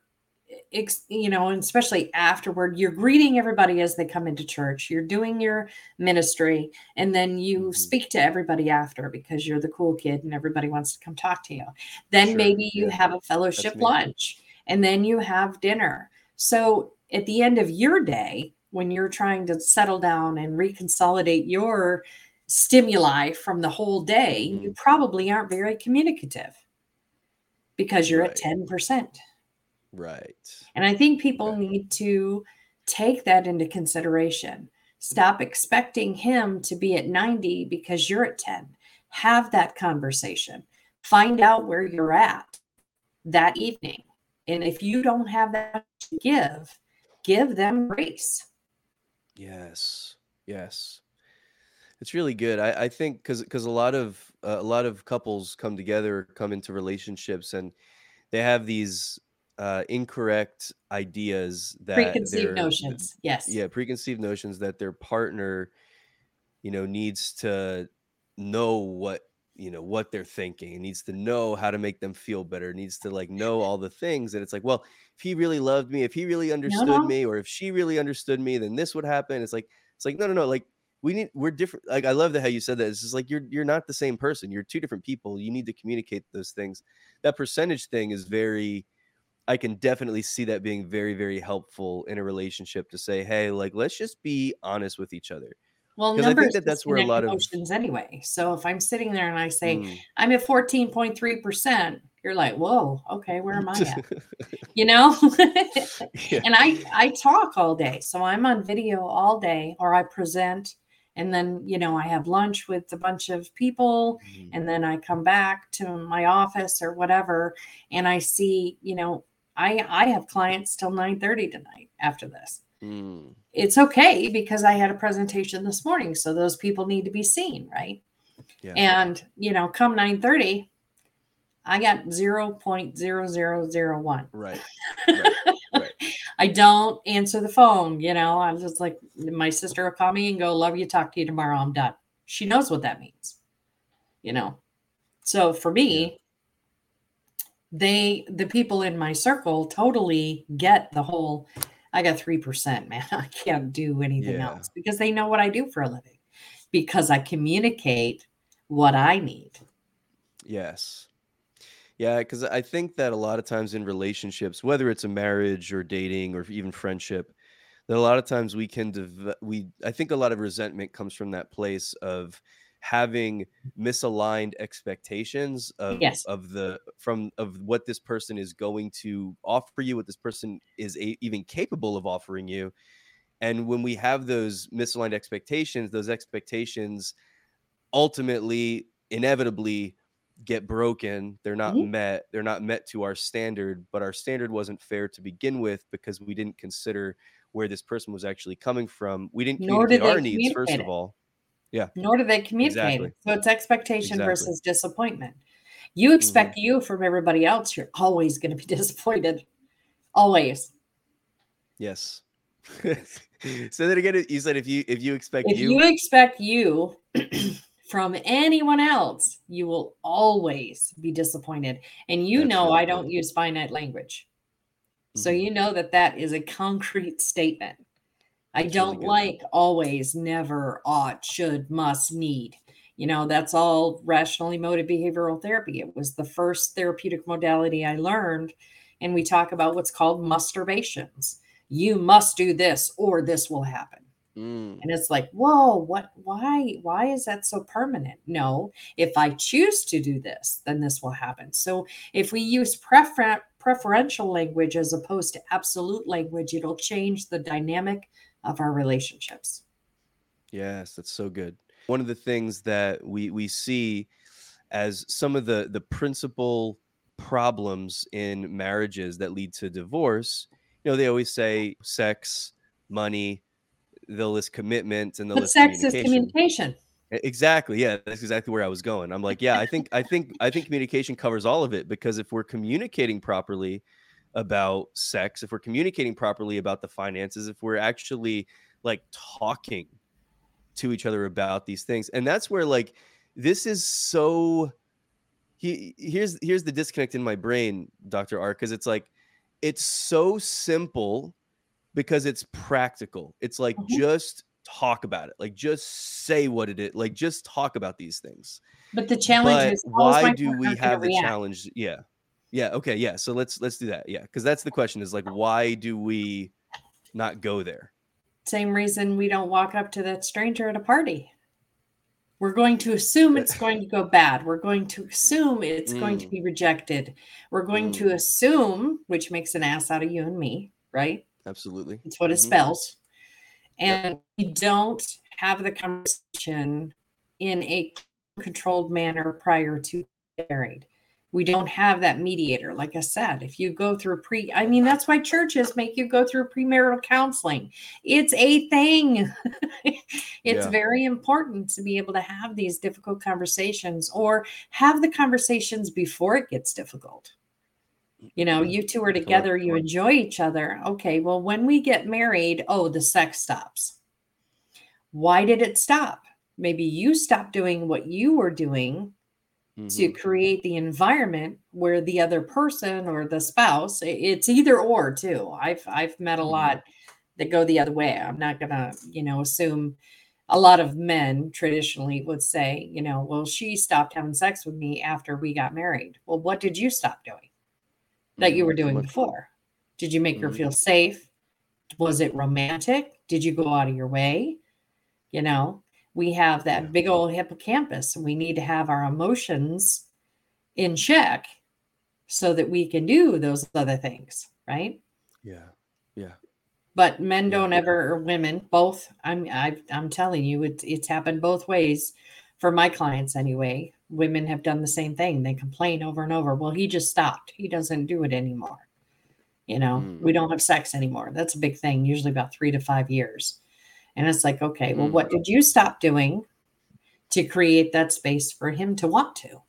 you know, and especially afterward, you're greeting everybody as they come into church. You're doing your ministry, and then you mm-hmm. speak to everybody after because you're the cool kid and everybody wants to come talk to you. Then sure. maybe you yeah. have a fellowship lunch, and then you have dinner. So at the end of your day, when you're trying to settle down and reconsolidate your stimuli from the whole day, mm-hmm. you probably aren't very communicative because you're right. at 10%. Right. And I think people need to take that into consideration. Stop expecting him to be at 90 because you're at 10. Have that conversation. Find out where you're at that evening. And if you don't have that to give, give them grace. Yes. Yes. It's really good. I, I think because because a lot of uh, a lot of couples come together, come into relationships, and they have these uh, incorrect ideas that preconceived notions. Yes. Yeah, preconceived notions that their partner, you know, needs to know what you know what they're thinking it needs to know how to make them feel better it needs to like know all the things and it's like well if he really loved me if he really understood no, no. me or if she really understood me then this would happen it's like it's like no no no like we need we're different like i love the how you said that it's just like you're you're not the same person you're two different people you need to communicate those things that percentage thing is very I can definitely see that being very, very helpful in a relationship to say, hey, like, let's just be honest with each other. Well, numbers I think that that's where a lot of emotions anyway. So if I'm sitting there and I say mm. I'm at 14.3 percent, you're like, whoa, okay, where am I at? you know, yeah. and I I talk all day, so I'm on video all day, or I present, and then you know I have lunch with a bunch of people, mm. and then I come back to my office or whatever, and I see you know I I have clients till 9 30 tonight after this. Mm. It's okay because I had a presentation this morning. So those people need to be seen, right? Yeah. And you know, come 9 30, I got 0.0001. Right. right. right. I don't answer the phone. You know, I'm just like, my sister will call me and go, Love you, talk to you tomorrow. I'm done. She knows what that means, you know. So for me, they the people in my circle totally get the whole i got 3% man. I can't do anything yeah. else because they know what i do for a living because i communicate what i need. Yes. Yeah because i think that a lot of times in relationships whether it's a marriage or dating or even friendship that a lot of times we can dev- we i think a lot of resentment comes from that place of having misaligned expectations of yes. of the from of what this person is going to offer you what this person is a, even capable of offering you. And when we have those misaligned expectations those expectations ultimately inevitably get broken. They're not mm-hmm. met they're not met to our standard but our standard wasn't fair to begin with because we didn't consider where this person was actually coming from. We didn't communicate our needs first of all yeah. Nor do they communicate. Exactly. So it's expectation exactly. versus disappointment. You expect mm-hmm. you from everybody else, you're always going to be disappointed. Always. Yes. so then again, you said if you if you expect if you, you expect you from anyone else, you will always be disappointed. And you That's know I don't use finite language. Mm-hmm. So you know that that is a concrete statement. I don't really like always, never, ought, should, must, need. You know, that's all rational emotive behavioral therapy. It was the first therapeutic modality I learned. And we talk about what's called musturbations. You must do this or this will happen. Mm. And it's like, whoa, what, why, why is that so permanent? No, if I choose to do this, then this will happen. So if we use prefer- preferential language as opposed to absolute language, it'll change the dynamic of our relationships. Yes, that's so good. One of the things that we we see as some of the the principal problems in marriages that lead to divorce, you know, they always say sex, money, they'll list commitment and they'll but list sex communication. is communication. Exactly. Yeah, that's exactly where I was going. I'm like, yeah, I think I think I think communication covers all of it because if we're communicating properly about sex, if we're communicating properly about the finances, if we're actually like talking to each other about these things, and that's where like this is so he here's here's the disconnect in my brain, Dr. R, because it's like it's so simple because it's practical. It's like mm-hmm. just talk about it. Like just say what it is. Like just talk about these things. But the challenge but is why do we have the react? challenge? Yeah. Yeah. Okay. Yeah. So let's let's do that. Yeah. Because that's the question is like why do we not go there? Same reason we don't walk up to that stranger at a party. We're going to assume it's going to go bad. We're going to assume it's mm. going to mm. be rejected. We're going mm. to assume, which makes an ass out of you and me, right? Absolutely. It's what it mm-hmm. spells. And we don't have the conversation in a controlled manner prior to married. We don't have that mediator. Like I said, if you go through pre, I mean, that's why churches make you go through premarital counseling. It's a thing. it's yeah. very important to be able to have these difficult conversations or have the conversations before it gets difficult you know you two are together you enjoy each other okay well when we get married oh the sex stops why did it stop maybe you stopped doing what you were doing mm-hmm. to create the environment where the other person or the spouse it's either or too i've i've met a mm-hmm. lot that go the other way i'm not gonna you know assume a lot of men traditionally would say you know well she stopped having sex with me after we got married well what did you stop doing that you were mm-hmm. doing before? Did you make her mm-hmm. feel safe? Was it romantic? Did you go out of your way? You know, we have that big old hippocampus. We need to have our emotions in check so that we can do those other things, right? Yeah. Yeah. But men don't yeah. ever, or women, both. I'm, I, I'm telling you, it's it's happened both ways for my clients anyway women have done the same thing. They complain over and over. Well, he just stopped. He doesn't do it anymore. You know, mm. we don't have sex anymore. That's a big thing, usually about three to five years. And it's like, okay, well, what mm-hmm. did you stop doing to create that space for him to want to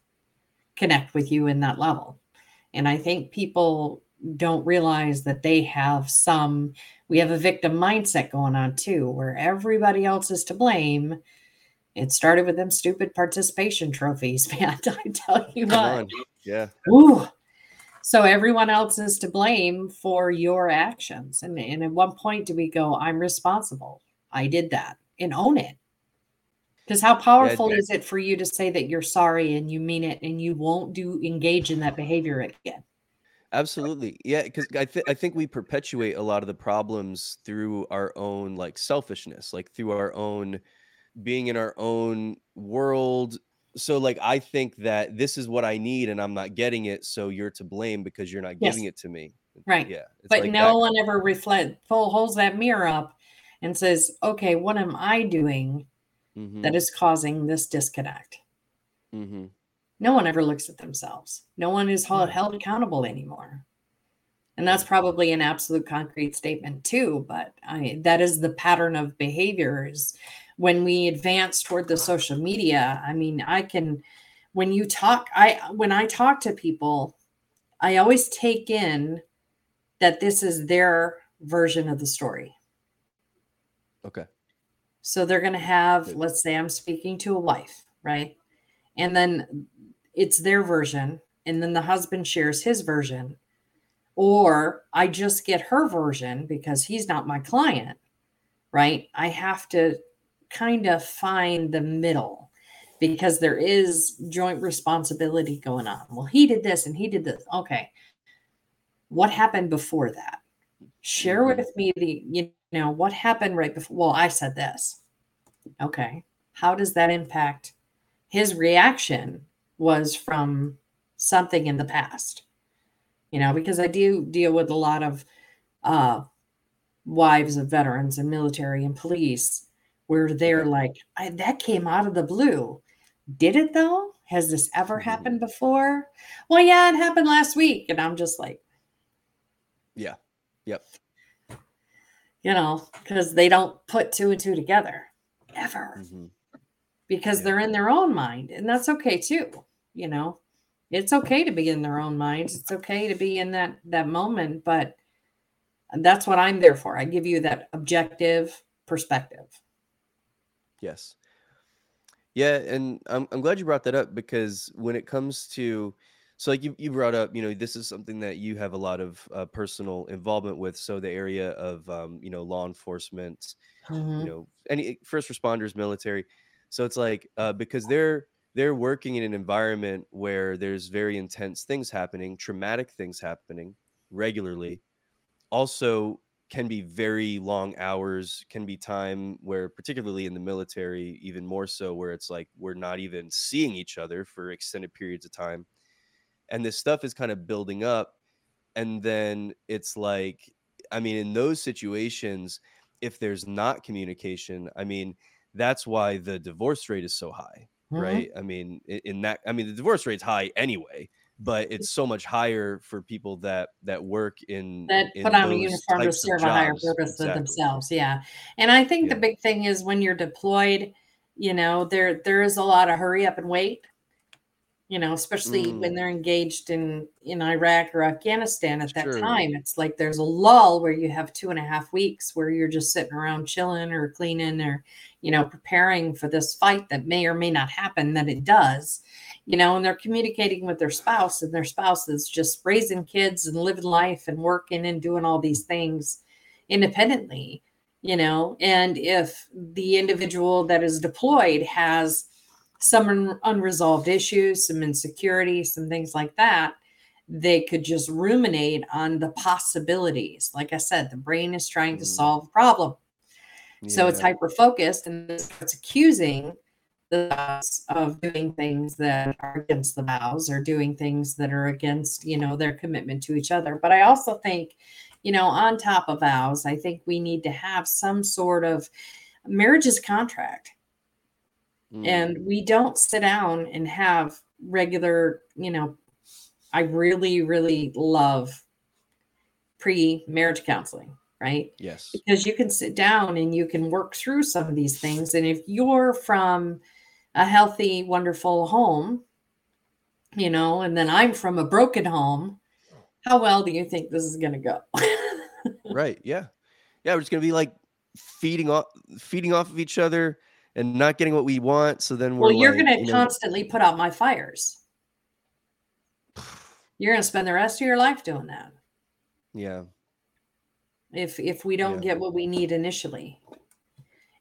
connect with you in that level? And I think people don't realize that they have some, we have a victim mindset going on too, where everybody else is to blame it started with them stupid participation trophies, man. I tell you what. Yeah. Ooh. So everyone else is to blame for your actions. And, and at one point do we go, I'm responsible. I did that and own it. Because how powerful yeah, is it for you to say that you're sorry and you mean it and you won't do engage in that behavior again? Absolutely. Yeah, because I, th- I think we perpetuate a lot of the problems through our own like selfishness, like through our own being in our own world so like i think that this is what i need and i'm not getting it so you're to blame because you're not giving yes. it to me right yeah but like no that. one ever reflect full holds that mirror up and says okay what am i doing mm-hmm. that is causing this disconnect mm-hmm. no one ever looks at themselves no one is held, held accountable anymore and that's probably an absolute concrete statement too but I, that is the pattern of behaviors when we advance toward the social media, I mean, I can when you talk, I when I talk to people, I always take in that this is their version of the story. Okay. So they're going to have, let's say I'm speaking to a wife, right? And then it's their version. And then the husband shares his version. Or I just get her version because he's not my client, right? I have to kind of find the middle because there is joint responsibility going on. Well, he did this and he did this. Okay. What happened before that? Share mm-hmm. with me the, you know, what happened right before? Well, I said this. Okay. How does that impact his reaction was from something in the past? You know, because I do deal with a lot of uh, wives of veterans and military and police where they're like, that came out of the blue. Did it though? Has this ever mm-hmm. happened before? Well, yeah, it happened last week. And I'm just like, yeah. Yep. You know, because they don't put two and two together ever mm-hmm. because yeah. they're in their own mind. And that's okay too. You know, it's okay to be in their own minds. It's okay to be in that that moment, but that's what I'm there for. I give you that objective perspective. Yes. Yeah, and I'm I'm glad you brought that up because when it comes to so like you, you brought up, you know, this is something that you have a lot of uh, personal involvement with. So the area of, um, you know, law enforcement, mm-hmm. you know, any first responders, military. So it's like uh, because they're they're working in an environment where there's very intense things happening, traumatic things happening regularly. Also, can be very long hours, can be time where, particularly in the military, even more so, where it's like we're not even seeing each other for extended periods of time and this stuff is kind of building up and then it's like i mean in those situations if there's not communication i mean that's why the divorce rate is so high mm-hmm. right i mean in that i mean the divorce rate's high anyway but it's so much higher for people that that work in that in put on a uniform to serve a higher purpose exactly. than themselves yeah and i think yeah. the big thing is when you're deployed you know there there is a lot of hurry up and wait you know especially mm. when they're engaged in in iraq or afghanistan at that sure. time it's like there's a lull where you have two and a half weeks where you're just sitting around chilling or cleaning or you know preparing for this fight that may or may not happen that it does you know and they're communicating with their spouse and their spouse is just raising kids and living life and working and doing all these things independently you know and if the individual that is deployed has some unresolved issues, some insecurity, some things like that, they could just ruminate on the possibilities. Like I said, the brain is trying to mm. solve a problem. Yeah. So it's hyper focused and it's accusing the vows of doing things that are against the vows or doing things that are against, you know, their commitment to each other. But I also think, you know, on top of vows, I think we need to have some sort of marriage is contract Mm. And we don't sit down and have regular, you know, I really, really love pre marriage counseling, right? Yes. Because you can sit down and you can work through some of these things. And if you're from a healthy, wonderful home, you know, and then I'm from a broken home, how well do you think this is going to go? right. Yeah. Yeah. We're just going to be like feeding off, feeding off of each other and not getting what we want. So then we're well, you're like, going to you constantly put out my fires. You're going to spend the rest of your life doing that. Yeah. If if we don't yeah. get what we need initially.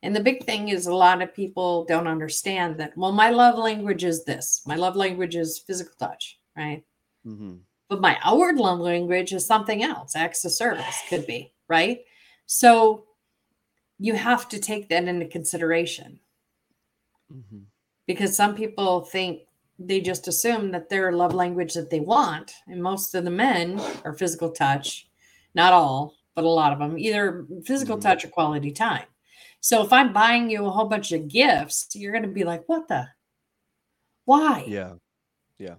And the big thing is a lot of people don't understand that. Well, my love language is this. My love language is physical touch, right? Mm-hmm. But my outward love language is something else. Acts of service could be, right? So you have to take that into consideration. Mm-hmm. Because some people think they just assume that their love language that they want, and most of the men are physical touch, not all, but a lot of them, either physical mm-hmm. touch or quality time. So if I'm buying you a whole bunch of gifts, you're going to be like, what the? Why? Yeah. Yeah.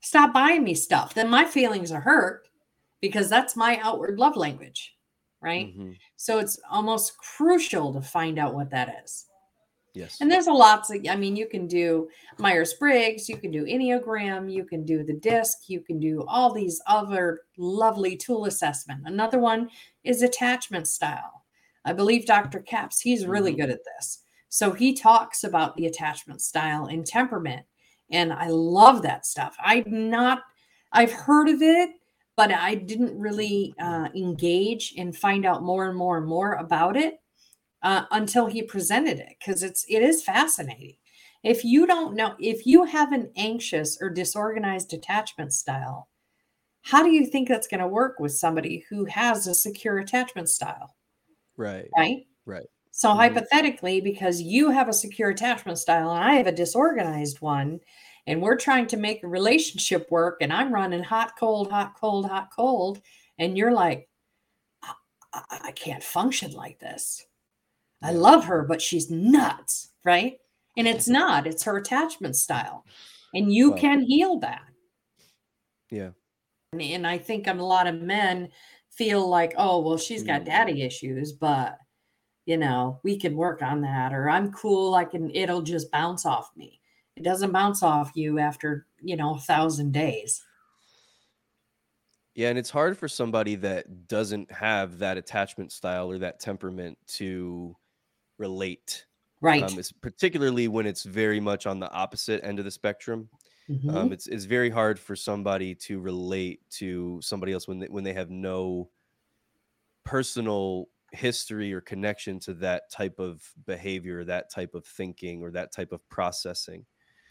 Stop buying me stuff. Then my feelings are hurt because that's my outward love language. Right. Mm-hmm. So it's almost crucial to find out what that is Yes. And there's a lots of, I mean, you can do Myers Briggs, you can do Enneagram, you can do the DISC, you can do all these other lovely tool assessment. Another one is attachment style. I believe Dr. Caps, he's really mm-hmm. good at this. So he talks about the attachment style and temperament. And I love that stuff. I'm not, I've heard of it, but I didn't really uh, engage and find out more and more and more about it uh, until he presented it because it's it is fascinating. If you don't know, if you have an anxious or disorganized attachment style, how do you think that's going to work with somebody who has a secure attachment style? Right. Right. Right. So mm-hmm. hypothetically, because you have a secure attachment style and I have a disorganized one, and we're trying to make a relationship work, and I'm running hot, cold, hot, cold, hot, cold, and you're like, I, I can't function like this. I love her, but she's nuts, right? And it's not, it's her attachment style. And you well, can heal that. Yeah. And, and I think a lot of men feel like, oh, well, she's got mm. daddy issues, but you know, we can work on that, or I'm cool, I can, it'll just bounce off me. It doesn't bounce off you after, you know, a thousand days. Yeah, and it's hard for somebody that doesn't have that attachment style or that temperament to relate. Right. Um, it's particularly when it's very much on the opposite end of the spectrum. Mm-hmm. Um, it's it's very hard for somebody to relate to somebody else when they, when they have no personal history or connection to that type of behavior, that type of thinking, or that type of processing.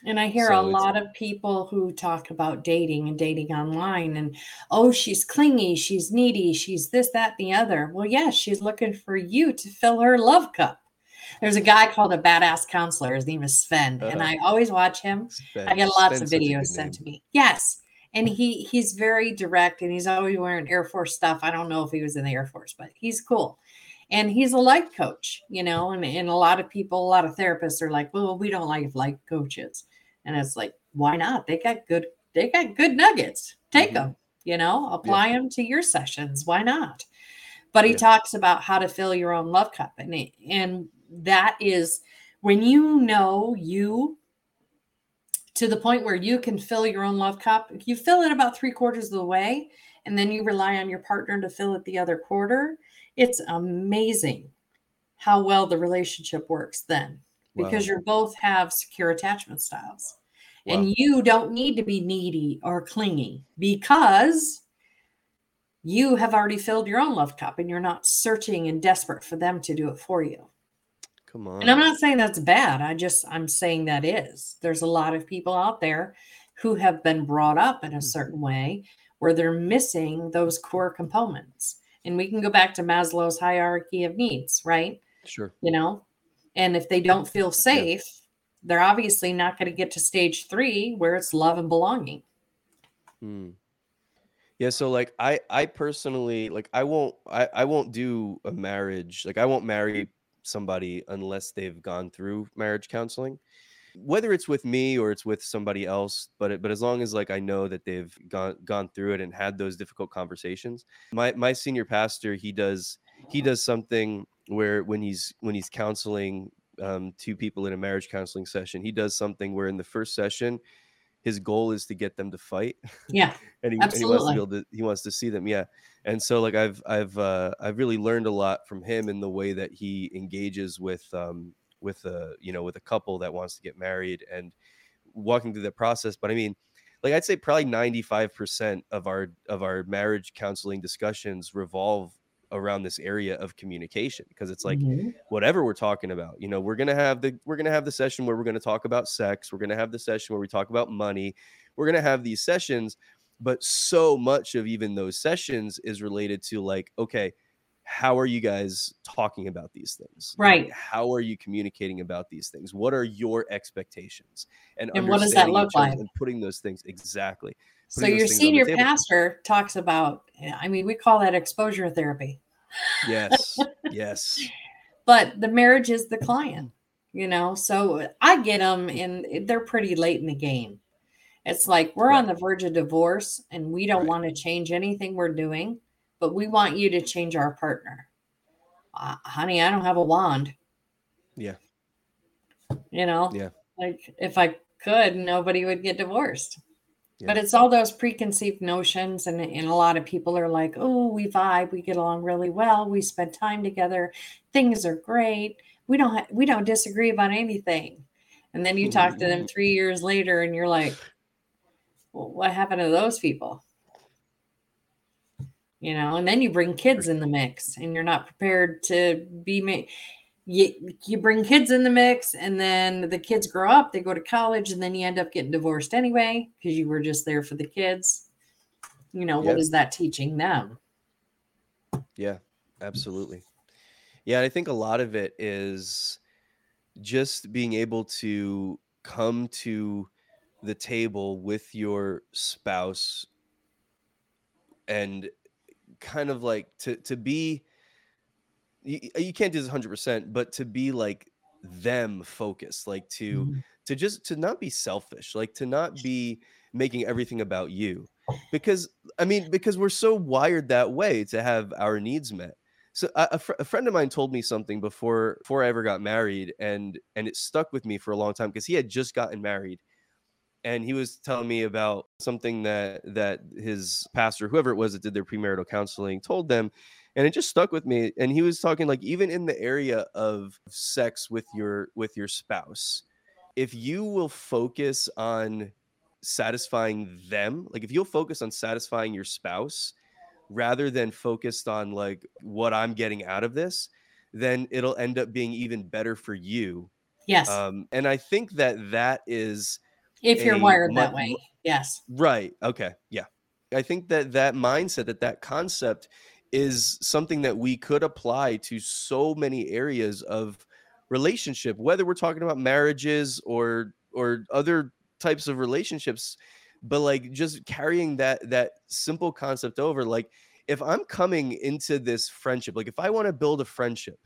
And I hear so a lot of people who talk about dating and dating online and, oh, she's clingy, she's needy, she's this, that, the other. Well, yes, she's looking for you to fill her love cup. There's a guy called a badass counselor. His name is Sven, uh, and I always watch him. Sven. I get lots Sven's of videos sent to me. Yes, and he he's very direct, and he's always wearing Air Force stuff. I don't know if he was in the Air Force, but he's cool. And he's a life coach, you know, and, and a lot of people, a lot of therapists are like, well, we don't like life coaches. And it's like, why not? They got good, they got good nuggets. Take mm-hmm. them, you know, apply yeah. them to your sessions. Why not? But he yeah. talks about how to fill your own love cup. And, and that is when you know you to the point where you can fill your own love cup, you fill it about three quarters of the way, and then you rely on your partner to fill it the other quarter. It's amazing how well the relationship works then because wow. you both have secure attachment styles. Wow. And you don't need to be needy or clingy because you have already filled your own love cup and you're not searching and desperate for them to do it for you. Come on. And I'm not saying that's bad. I just I'm saying that is. There's a lot of people out there who have been brought up in a mm. certain way where they're missing those core components. And we can go back to Maslow's hierarchy of needs, right? Sure. You know, and if they don't feel safe, yeah. they're obviously not going to get to stage three where it's love and belonging. Hmm. Yeah, so like I I personally like I won't I I won't do a marriage. Like I won't marry somebody unless they've gone through marriage counseling. Whether it's with me or it's with somebody else but it, but as long as like i know that they've gone gone through it and had those difficult conversations. My my senior pastor he does he does something where when he's when he's counseling um, two people in a marriage counseling session he does something where in the first session his goal is to get them to fight. Yeah. and, he, and, he, wants to be able to he wants to see them. Yeah. And so like I've I've uh I've really learned a lot from him in the way that he engages with um with a you know with a couple that wants to get married and walking through the process. But I mean, like I'd say probably 95% of our of our marriage counseling discussions revolve around this area of communication because it's like mm-hmm. whatever we're talking about you know we're gonna have the we're gonna have the session where we're gonna talk about sex we're gonna have the session where we talk about money we're gonna have these sessions but so much of even those sessions is related to like okay how are you guys talking about these things? Right. like, how are you communicating about these things? What are your expectations? And, and what does that look like? and putting those things exactly so your senior pastor talks about, I mean, we call that exposure therapy. Yes. yes. But the marriage is the client, you know. So I get them, and they're pretty late in the game. It's like we're right. on the verge of divorce, and we don't right. want to change anything we're doing, but we want you to change our partner. Uh, honey, I don't have a wand. Yeah. You know? Yeah. Like if I could, nobody would get divorced. Yeah. But it's all those preconceived notions, and, and a lot of people are like, oh, we vibe, we get along really well, we spend time together, things are great. We don't ha- we don't disagree about anything. And then you talk to them mm-hmm. three years later, and you're like, well, what happened to those people? You know, and then you bring kids in the mix, and you're not prepared to be made you you bring kids in the mix and then the kids grow up they go to college and then you end up getting divorced anyway because you were just there for the kids. You know what is that teaching them? Yeah absolutely. Yeah i think a lot of it is just being able to come to the table with your spouse and kind of like to to be you, you can't do this 100% but to be like them focused like to mm-hmm. to just to not be selfish like to not be making everything about you because i mean because we're so wired that way to have our needs met so a, a, fr- a friend of mine told me something before before i ever got married and and it stuck with me for a long time because he had just gotten married and he was telling me about something that that his pastor whoever it was that did their premarital counseling told them and it just stuck with me and he was talking like even in the area of sex with your with your spouse if you will focus on satisfying them like if you'll focus on satisfying your spouse rather than focused on like what i'm getting out of this then it'll end up being even better for you. Yes. Um and i think that that is if you're wired that way yes. Right okay yeah. I think that that mindset that that concept is something that we could apply to so many areas of relationship whether we're talking about marriages or or other types of relationships but like just carrying that that simple concept over like if i'm coming into this friendship like if i want to build a friendship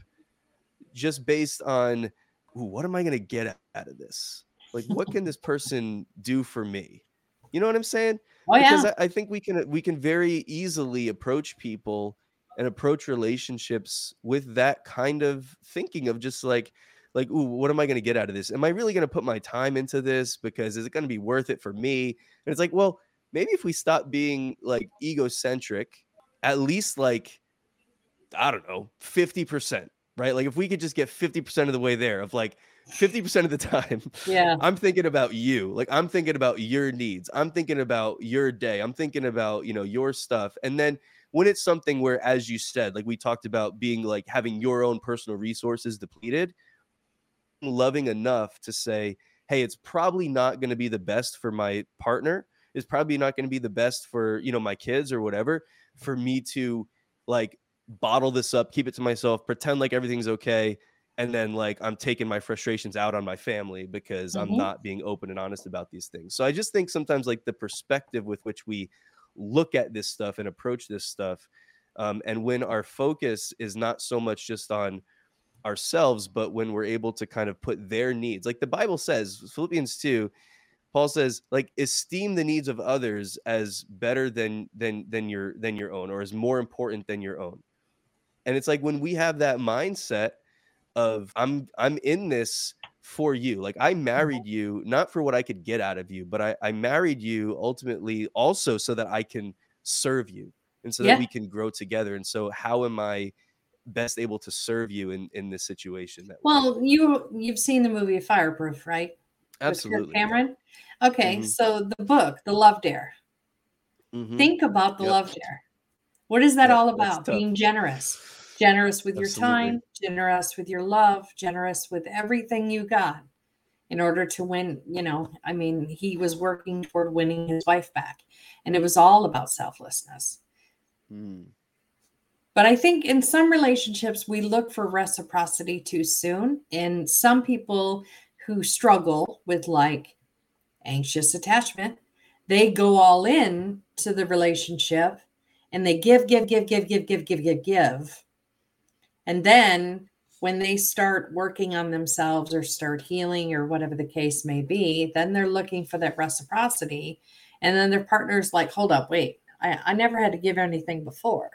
just based on what am i going to get out of this? Like what can this person do for me? You know what i'm saying Oh, because. I, I think we can uh, we can very easily approach people and approach relationships with that kind of thinking of just like like ooh what am i going to get out of this? Am i really going to put my time into this? Because is it going to be worth it for me? And it's like well maybe if we stop being like egocentric at least like i don't know 50% right? Like if we could just get 50% of the way there of like 50% of the time yeah. I'm thinking about you. Like i'm thinking about your needs. I'm thinking about your day. I'm thinking about you know your stuff. And then when it's something where as you said like we talked about being like having your own personal resources depleted loving enough to say hey it's probably not going to be the best for my partner. It's probably not going to be the best for you know my kids or whatever for me to like bottle this up keep it to myself pretend like everything's okay and then like I'm taking my frustrations out on my family because mm-hmm. I'm not being open and honest about these things. So I just think sometimes like the perspective with which we look at this stuff and approach this stuff um, and when our focus is not so much just on ourselves but when we're able to kind of put their needs like the bible says philippians 2 paul says like esteem the needs of others as better than than than your than your own or as more important than your own and it's like when we have that mindset of I'm I'm in this for you. Like I mm-hmm. married you not for what I could get out of you, but I, I married you ultimately also so that I can serve you and so yeah. that we can grow together. And so how am I best able to serve you in in this situation? That well, you you've seen the movie Fireproof, right? Absolutely. Cameron. Okay, mm-hmm. so the book, The Love Dare. Mm-hmm. Think about the yep. Love Dare. What is that all about? Being generous generous with Absolutely. your time, generous with your love, generous with everything you got in order to win. You know, I mean, he was working toward winning his wife back, and it was all about selflessness. Hmm. But I think in some relationships, we look for reciprocity too soon. And some people who struggle with like anxious attachment, they go all in to the relationship and they give, give, give, give, give, give, give, give, give and then when they start working on themselves or start healing or whatever the case may be, then they're looking for that reciprocity. And then their partner's like, hold up, wait, I, I never had to give anything before.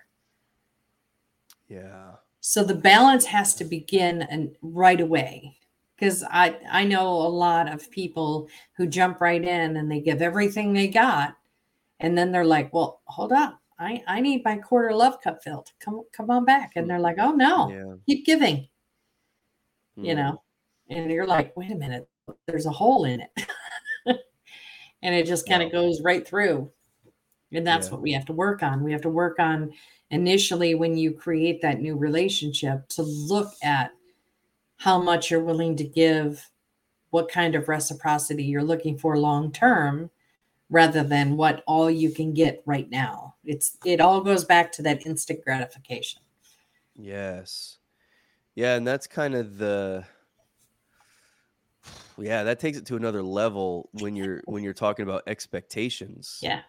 Yeah. So the balance has to begin and right away. because I I know a lot of people who jump right in and they give everything they got, and then they're like, "Well, hold up, I I need my quarter love cup filled. Come come on back," and they're like, "Oh no, yeah. keep giving," mm. you know, and you're like, "Wait a minute, there's a hole in it," and it just kind of wow. goes right through, and that's yeah. what we have to work on. We have to work on initially when you create that new relationship to look at how much you're willing to give, what kind of reciprocity you're looking for long term rather than what all you can get right now. It's it all goes back to that instant gratification. Yes. Yeah, and that's kind of the yeah, that takes it to another level when you're when you're talking about expectations. Yeah.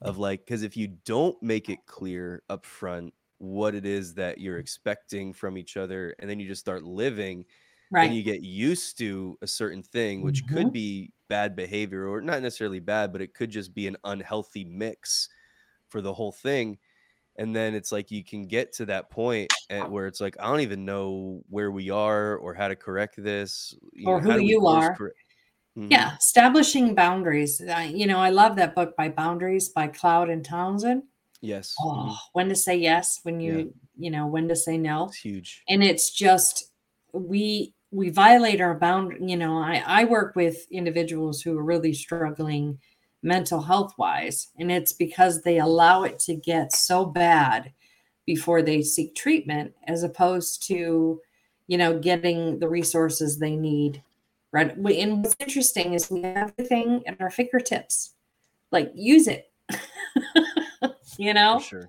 Of like cuz if you don't make it clear up front what it is that you're expecting from each other and then you just start living right and you get used to a certain thing which mm-hmm. could be bad behavior or not necessarily bad but it could just be an unhealthy mix for the whole thing and then it's like you can get to that point at where it's like i don't even know where we are or how to correct this or know, who you are mm-hmm. yeah establishing boundaries I, you know i love that book by boundaries by cloud and townsend Yes. Oh, mm-hmm. when to say yes, when you, yeah. you know, when to say no. It's huge. And it's just we we violate our bound, you know, I I work with individuals who are really struggling mental health wise, and it's because they allow it to get so bad before they seek treatment as opposed to, you know, getting the resources they need. Right. And what's interesting is we have everything at our fingertips. Like use it. you know? Sure.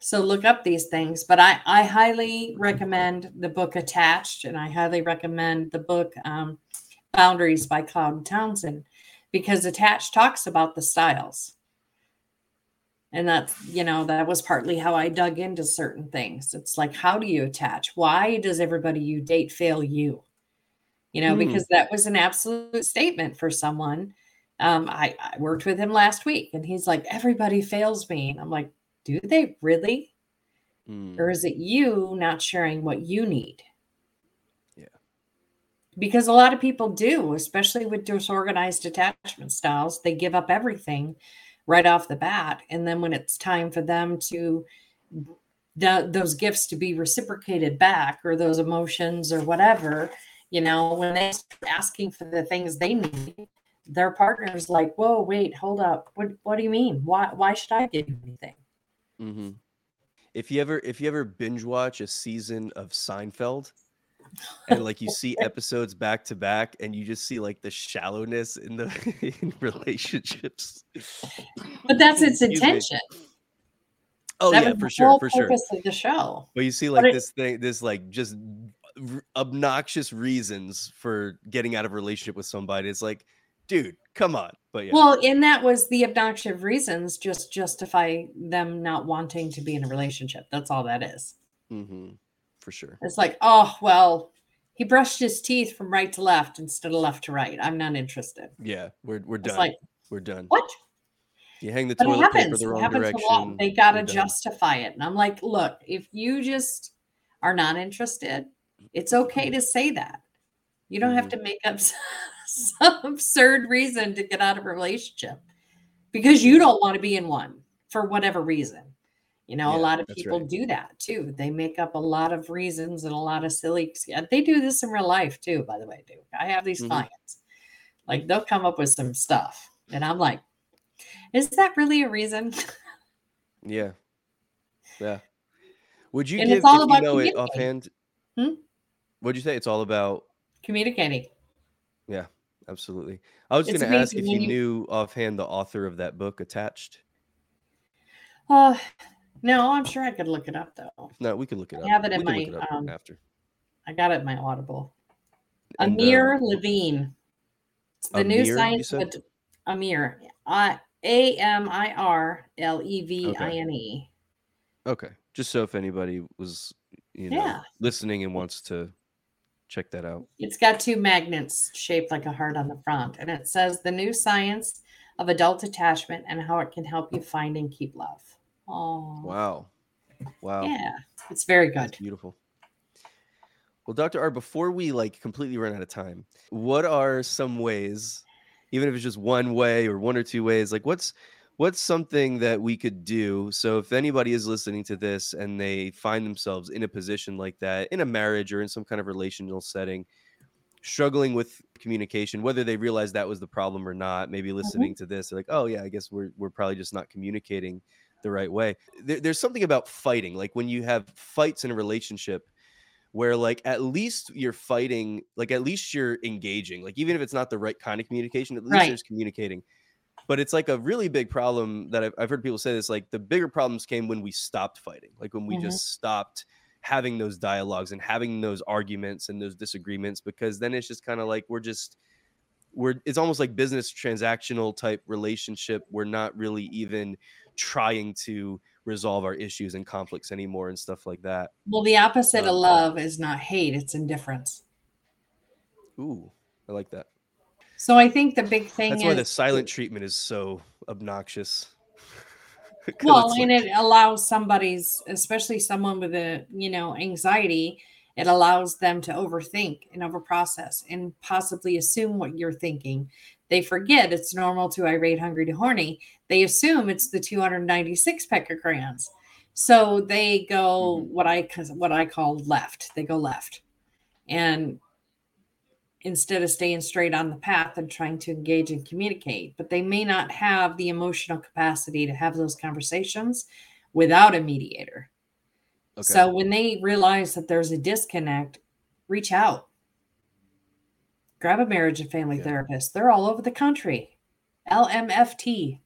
So look up these things. But I, I highly recommend the book Attached, and I highly recommend the book um, Boundaries by Cloud Townsend because Attached talks about the styles. And that's, you know, that was partly how I dug into certain things. It's like, how do you attach? Why does everybody you date fail you? You know, mm. because that was an absolute statement for someone um, I, I worked with him last week and he's like, everybody fails me. And I'm like, do they really? Mm. Or is it you not sharing what you need? Yeah. Because a lot of people do, especially with disorganized attachment styles, they give up everything right off the bat. And then when it's time for them to the, those gifts to be reciprocated back or those emotions or whatever, you know, when they're asking for the things they need, their partner's like, "Whoa, wait, hold up. What what do you mean? Why why should I give you anything?" Mm-hmm. If you ever if you ever binge watch a season of Seinfeld, and like you see episodes back to back, and you just see like the shallowness in the in relationships. But that's its intention. Oh that yeah, for sure, for sure. Of the show. But you see like but this thing, this like just obnoxious reasons for getting out of a relationship with somebody. It's like dude, come on. But yeah. Well, and that was the obnoxious reasons just justify them not wanting to be in a relationship. That's all that is. Mm-hmm. For sure. It's like, oh, well, he brushed his teeth from right to left instead of left to right. I'm not interested. Yeah, we're we're done. like, we're done. What? You hang the but toilet paper the wrong direction. They got to justify it. And I'm like, look, if you just are not interested, it's okay to say that. You don't mm-hmm. have to make up some absurd reason to get out of a relationship because you don't want to be in one for whatever reason. You know, yeah, a lot of people right. do that too. They make up a lot of reasons and a lot of silly. They do this in real life too, by the way. Do I have these mm-hmm. clients? Like they'll come up with some stuff, and I'm like, is that really a reason? yeah, yeah. Would you and give if you know it offhand? Hmm? What'd you say? It's all about communicating. Yeah, absolutely. I was going to ask if you, knew offhand the author of that book attached. Uh, no, I'm sure I could look it up though. No, we could look it up. I have it in my it um, after. I got it in my Audible. And, Amir um, Levine. It's the Amir, new science with Amir. A M I R L E V I N E. Okay. Just so if anybody was you know yeah. listening and wants to check that out. It's got two magnets shaped like a heart on the front, and it says the new science of adult attachment and how it can help you find and keep love. Oh, wow. Wow. Yeah, it's very good. That's beautiful. Well, Dr. R, before we like completely run out of time, what are some ways, even if it's just one way or one or two ways, like what's what's something that we could do so if anybody is listening to this and they find themselves in a position like that in a marriage or in some kind of relational setting struggling with communication whether they realize that was the problem or not maybe mm-hmm. listening mm-hmm. to this they're like oh yeah i guess we're, we're probably just not communicating the right way there, there's something about fighting like when you have fights in a relationship where like at least you're fighting like at least you're engaging like even if it's not the right kind of communication at least right. there's communicating but it's like a really big problem that I've, I've, heard people say this like the bigger problems came when we stopped fighting like when we mm-hmm. just stopped having those dialogues and having those arguments and those disagreements because then it's just kind of like we're just we're it's almost like business transactional type relationship. We're not really even trying to resolve our issues and conflicts anymore and stuff like that. Well the opposite um, of love is not hate it's indifference. Ooh i like that so I think the big thing That's is, why the silent treatment is so obnoxious. well, and like... it allows somebody's, especially someone with a, you know, anxiety, it allows them to overthink and overprocess and possibly assume what you're thinking. They forget it's normal to irate, hungry to horny. They assume it's the 296 peck of crayons. So they go mm-hmm. what I what I call left. They go left. And instead of staying straight on the path and trying to engage and communicate. But they may not have the emotional capacity to have those conversations without a mediator. Okay. So when they realize that there's a disconnect, reach out. Grab a marriage and family yeah. therapist. They're all over the country. LMFT.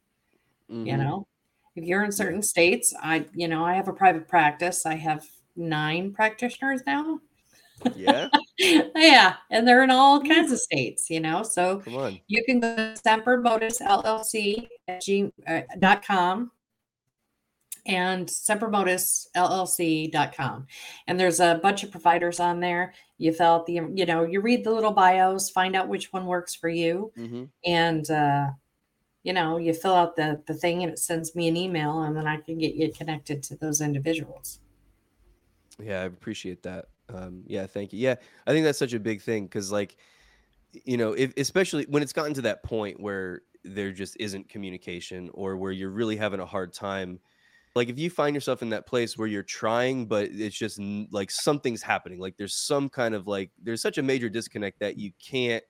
Mm-hmm. You know, if you're in certain states, I, you know, I have a private practice. I have nine practitioners now. Yeah. yeah. And they're in all kinds of states, you know. So you can go to Semper Motis LLC at g, uh, dot com and sempermotisllc.com. And there's a bunch of providers on there. You fill out the, you know, you read the little bios, find out which one works for you. Mm-hmm. And, uh, you know, you fill out the, the thing and it sends me an email and then I can get you connected to those individuals. Yeah, I appreciate that. Um, yeah, thank you. Yeah, I think that's such a big thing because, like, you know, if, especially when it's gotten to that point where there just isn't communication or where you're really having a hard time. Like, if you find yourself in that place where you're trying, but it's just like something's happening, like there's some kind of like, there's such a major disconnect that you can't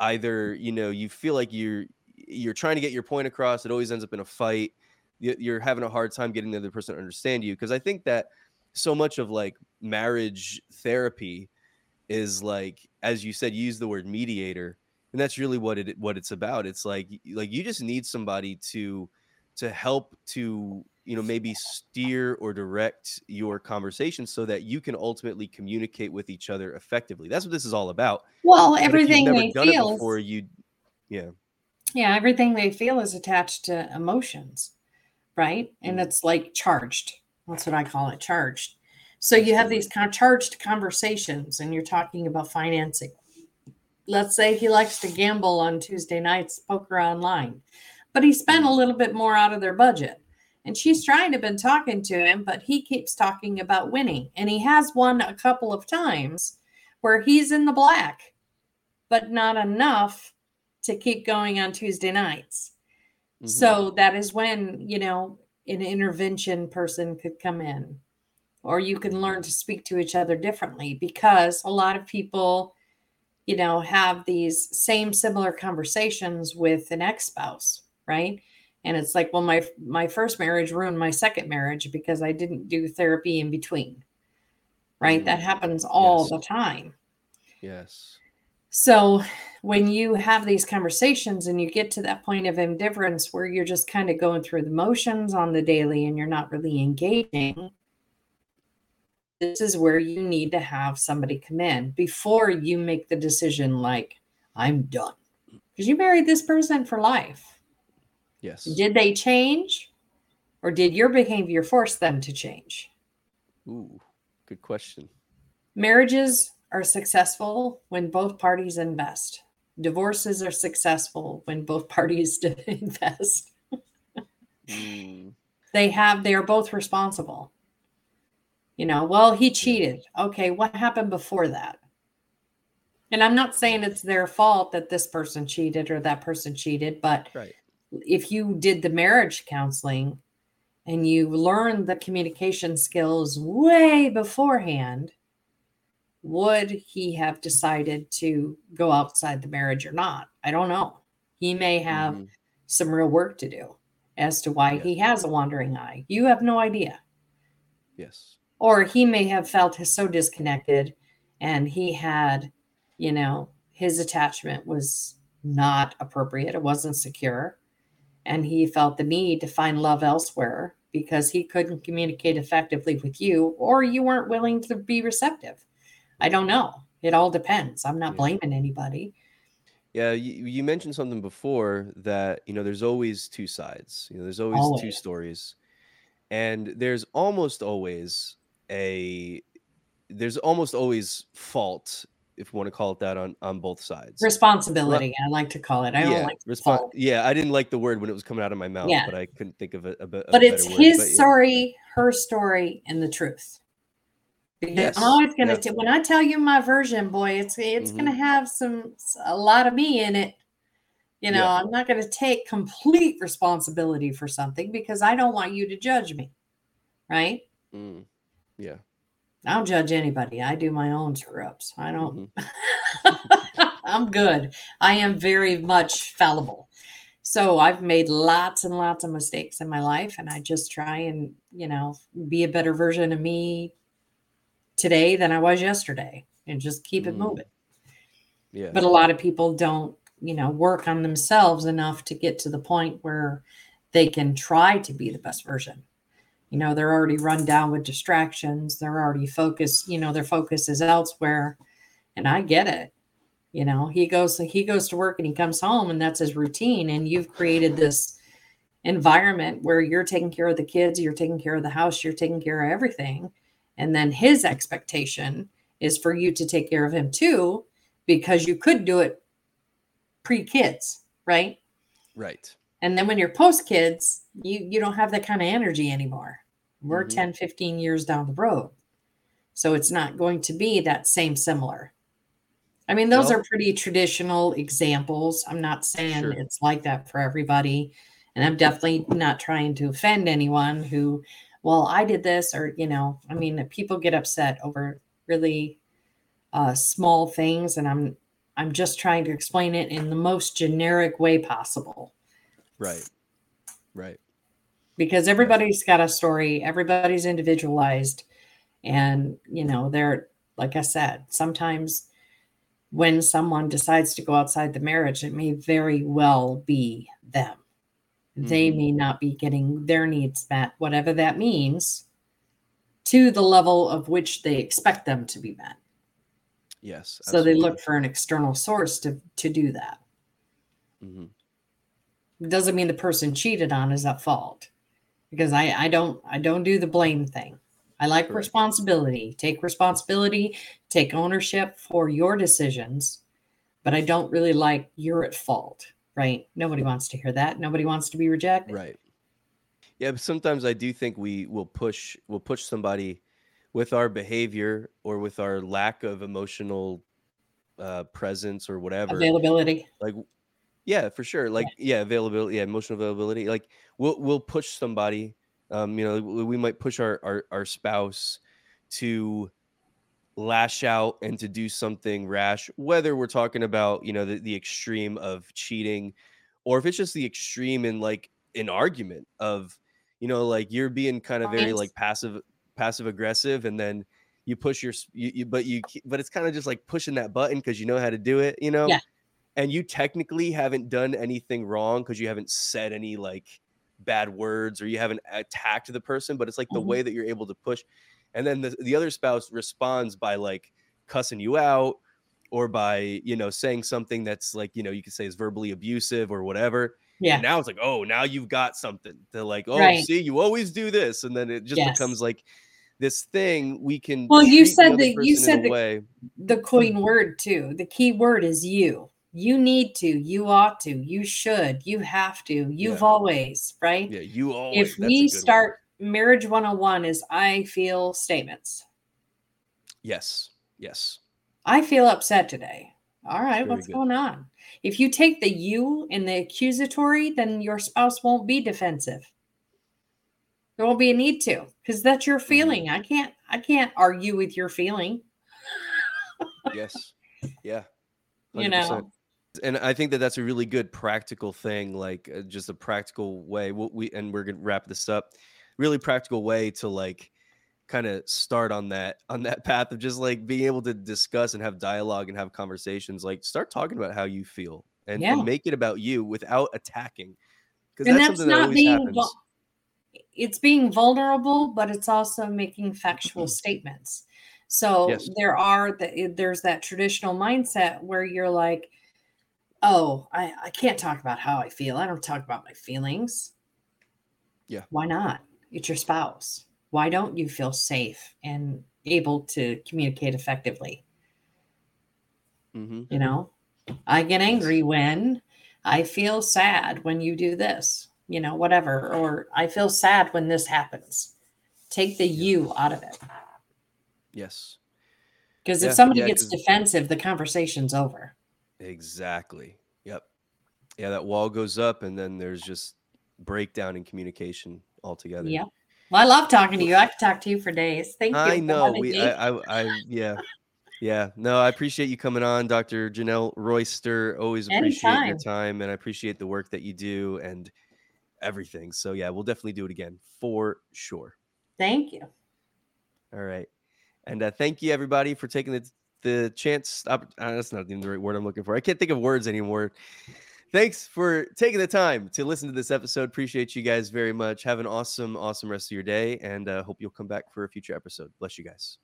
either, you know, you feel like you're, you're trying to get your point across. It always ends up in a fight. You're having a hard time getting the other person to understand you. Cause I think that so much of like marriage therapy is like as you said use the word mediator and that's really what it what it's about. It's like like you just need somebody to to help to you know maybe steer or direct your conversation so that you can ultimately communicate with each other effectively. That's what this is all about. Well but everything they feel before you yeah. Yeah everything they feel is attached to emotions right? And mm. it's like charged. That's what I call it, charged. So you have these kind of charged conversations and you're talking about financing. Let's say he likes to gamble on Tuesday nights, poker online, but he spent a mm-hmm. little bit more out of their budget. And she's trying to been talking to him, but he keeps talking about winning. And he has won a couple of times where he's in the black, but not enough to keep going on Tuesday nights. Mm-hmm. So that is when, you know, an intervention person could come in or you can learn to speak to each other differently because a lot of people you know have these same similar conversations with an ex-spouse right and it's like well my my first marriage ruined my second marriage because i didn't do therapy in between right mm-hmm. that happens all yes. the time yes so when you have these conversations and you get to that point of indifference where you're just kind of going through the motions on the daily and you're not really engaging, this is where you need to have somebody come in before you make the decision like, I'm done. Because you married this person for life. Yes. Did they change or did your behavior force them to change? Ooh, good question. Marriages are successful when both parties invest. Divorces are successful when both parties invest. mm. They have they are both responsible. You know, well, he cheated. Okay, what happened before that? And I'm not saying it's their fault that this person cheated or that person cheated, but right. if you did the marriage counseling and you learned the communication skills way beforehand, would he have decided to go outside the marriage or not? I don't know. He may have mm-hmm. some real work to do as to why he has a wandering eye. You have no idea. Yes. Or he may have felt so disconnected and he had you know, his attachment was not appropriate, it wasn't secure. And he felt the need to find love elsewhere because he couldn't communicate effectively with you, or you weren't willing to be receptive. I don't know. It all depends. I'm not blaming anybody. Yeah, you, you mentioned something before that, you know, there's always two sides. You know, there's always, always. two stories. And there's almost always a there's almost always fault if you want to call it that on on both sides responsibility i like to call it i don't like yeah i didn't like the word when it was coming out of my mouth yeah. but i couldn't think of it but it's his but, yeah. story her story and the truth because yes. i'm always gonna t- when i tell you my version boy it's it's mm-hmm. gonna have some a lot of me in it you know yeah. i'm not gonna take complete responsibility for something because i don't want you to judge me right mm. Yeah I don't judge anybody. I do my own screw ups. I don't. Mm-hmm. I'm good. I am very much fallible. So I've made lots and lots of mistakes in my life, and I just try and, you know, be a better version of me today than I was yesterday and just keep it mm. moving. Yeah. But a lot of people don't, you know, work on themselves enough to get to the point where they can try to be the best version you know they're already run down with distractions they're already focused you know their focus is elsewhere. And i get it you know he goes he goes to work and he comes home and that's his routine and you've created this environment where you're taking care of the kids you're taking care of the house you're taking care of everything. And then his expectation is for you to take care of him too because you could do it pre kids right? Right. And then when you're post kids you you don't have that kind of energy anymore we're mm-hmm. 10, 15 years down the road. So it's not going to be that same similar. I mean, those well, are pretty traditional examples. I'm not saying sure. it's like that for everybody. And I'm definitely not trying to offend anyone who, well, I did this, or, you know, I mean, people get upset over really uh, small things. And I'm, I'm just trying to explain it in the most generic way possible. Right. Right because everybody's got a story, everybody's individualized. And, you know, they're, like I said, sometimes when someone decides to go outside the marriage, it may very well be them. Mm-hmm. They may not be getting their needs met, whatever that means, to the level of which they expect them to be met. Yes. Absolutely. So they look for an external source to, to do that. Mm-hmm. Doesn't mean the person cheated on is at fault because I, I don't I don't do the blame thing. I like Correct. responsibility. Take responsibility, take ownership for your decisions, but I don't really like you're at fault, right? Nobody wants to hear that. Nobody wants to be rejected. Right. Yeah, but sometimes I do think we will push will push somebody with our behavior or with our lack of emotional uh presence or whatever availability like yeah, for sure. Like yeah, availability, yeah, emotional availability. Like we'll we'll push somebody. Um, you know, we might push our our, our spouse to lash out and to do something rash, whether we're talking about, you know, the, the extreme of cheating, or if it's just the extreme in like an argument of, you know, like you're being kind of very like passive passive aggressive and then you push your you, you but you but it's kind of just like pushing that button because you know how to do it you know yeah and you technically haven't done anything wrong because you haven't said any like bad words or you haven't attacked the person, but it's like the mm-hmm. way that you're able to push. And then the, the other spouse responds by like cussing you out or by, you know, saying something that's like, you know, you could say is verbally abusive or whatever. Yeah. And now it's like, oh, now you've got something. to like, oh, right. see, you always do this. And then it just yes. becomes like this thing we can. Well, you said that you said the, way. the coin word too. The key word is you you need to, you ought to, you should, you have to, you've yeah. always, right? Yeah, you always. If we start, marriage 101 is I feel statements. Yes. Yes. I feel upset today. All right, Very what's good. going on? If you take the you in the accusatory, then your spouse won't be defensive. There won't be a need to because that's your mm-hmm. feeling. I can't I can't argue with your feeling. yes. Yeah. 100%. You know. And I think that that's a really good practical thing, like uh, just a practical way. What we and we're gonna wrap this up. Really practical way to like kind of start on that on that path of just like being able to discuss and have dialogue and have conversations like start talking about how you feel and, yeah. and make it about you without attacking because that's, that's, something that being, happens it's being vulnerable but it's also making factual mm-hmm. statements so yes. there are the, there's that traditional mindset where you're like oh I, I can't talk about how i feel i don't talk about my feelings yeah why not it's your spouse why don't you feel safe and able to communicate effectively? Mm-hmm. You know, I get angry when I feel sad when you do this, you know, whatever, or I feel sad when this happens. Take the you out of it. Yes. Because if somebody yeah, gets defensive, the conversation's over. Exactly. Yep. Yeah, that wall goes up and then there's just breakdown in communication altogether. Yep. Well, I love talking to you. I could talk to you for days. Thank you. I know. We, I, I, I, yeah, yeah. No, I appreciate you coming on, Dr. Janell Royster. Always appreciate Anytime. your time, and I appreciate the work that you do and everything. So yeah, we'll definitely do it again for sure. Thank you. All right, and uh, thank you everybody for taking the the chance. Uh, that's not even the right word I'm looking for. I can't think of words anymore thanks for taking the time to listen to this episode. Appreciate you guys very much. Have an awesome, awesome rest of your day, and uh, hope you'll come back for a future episode. Bless you guys.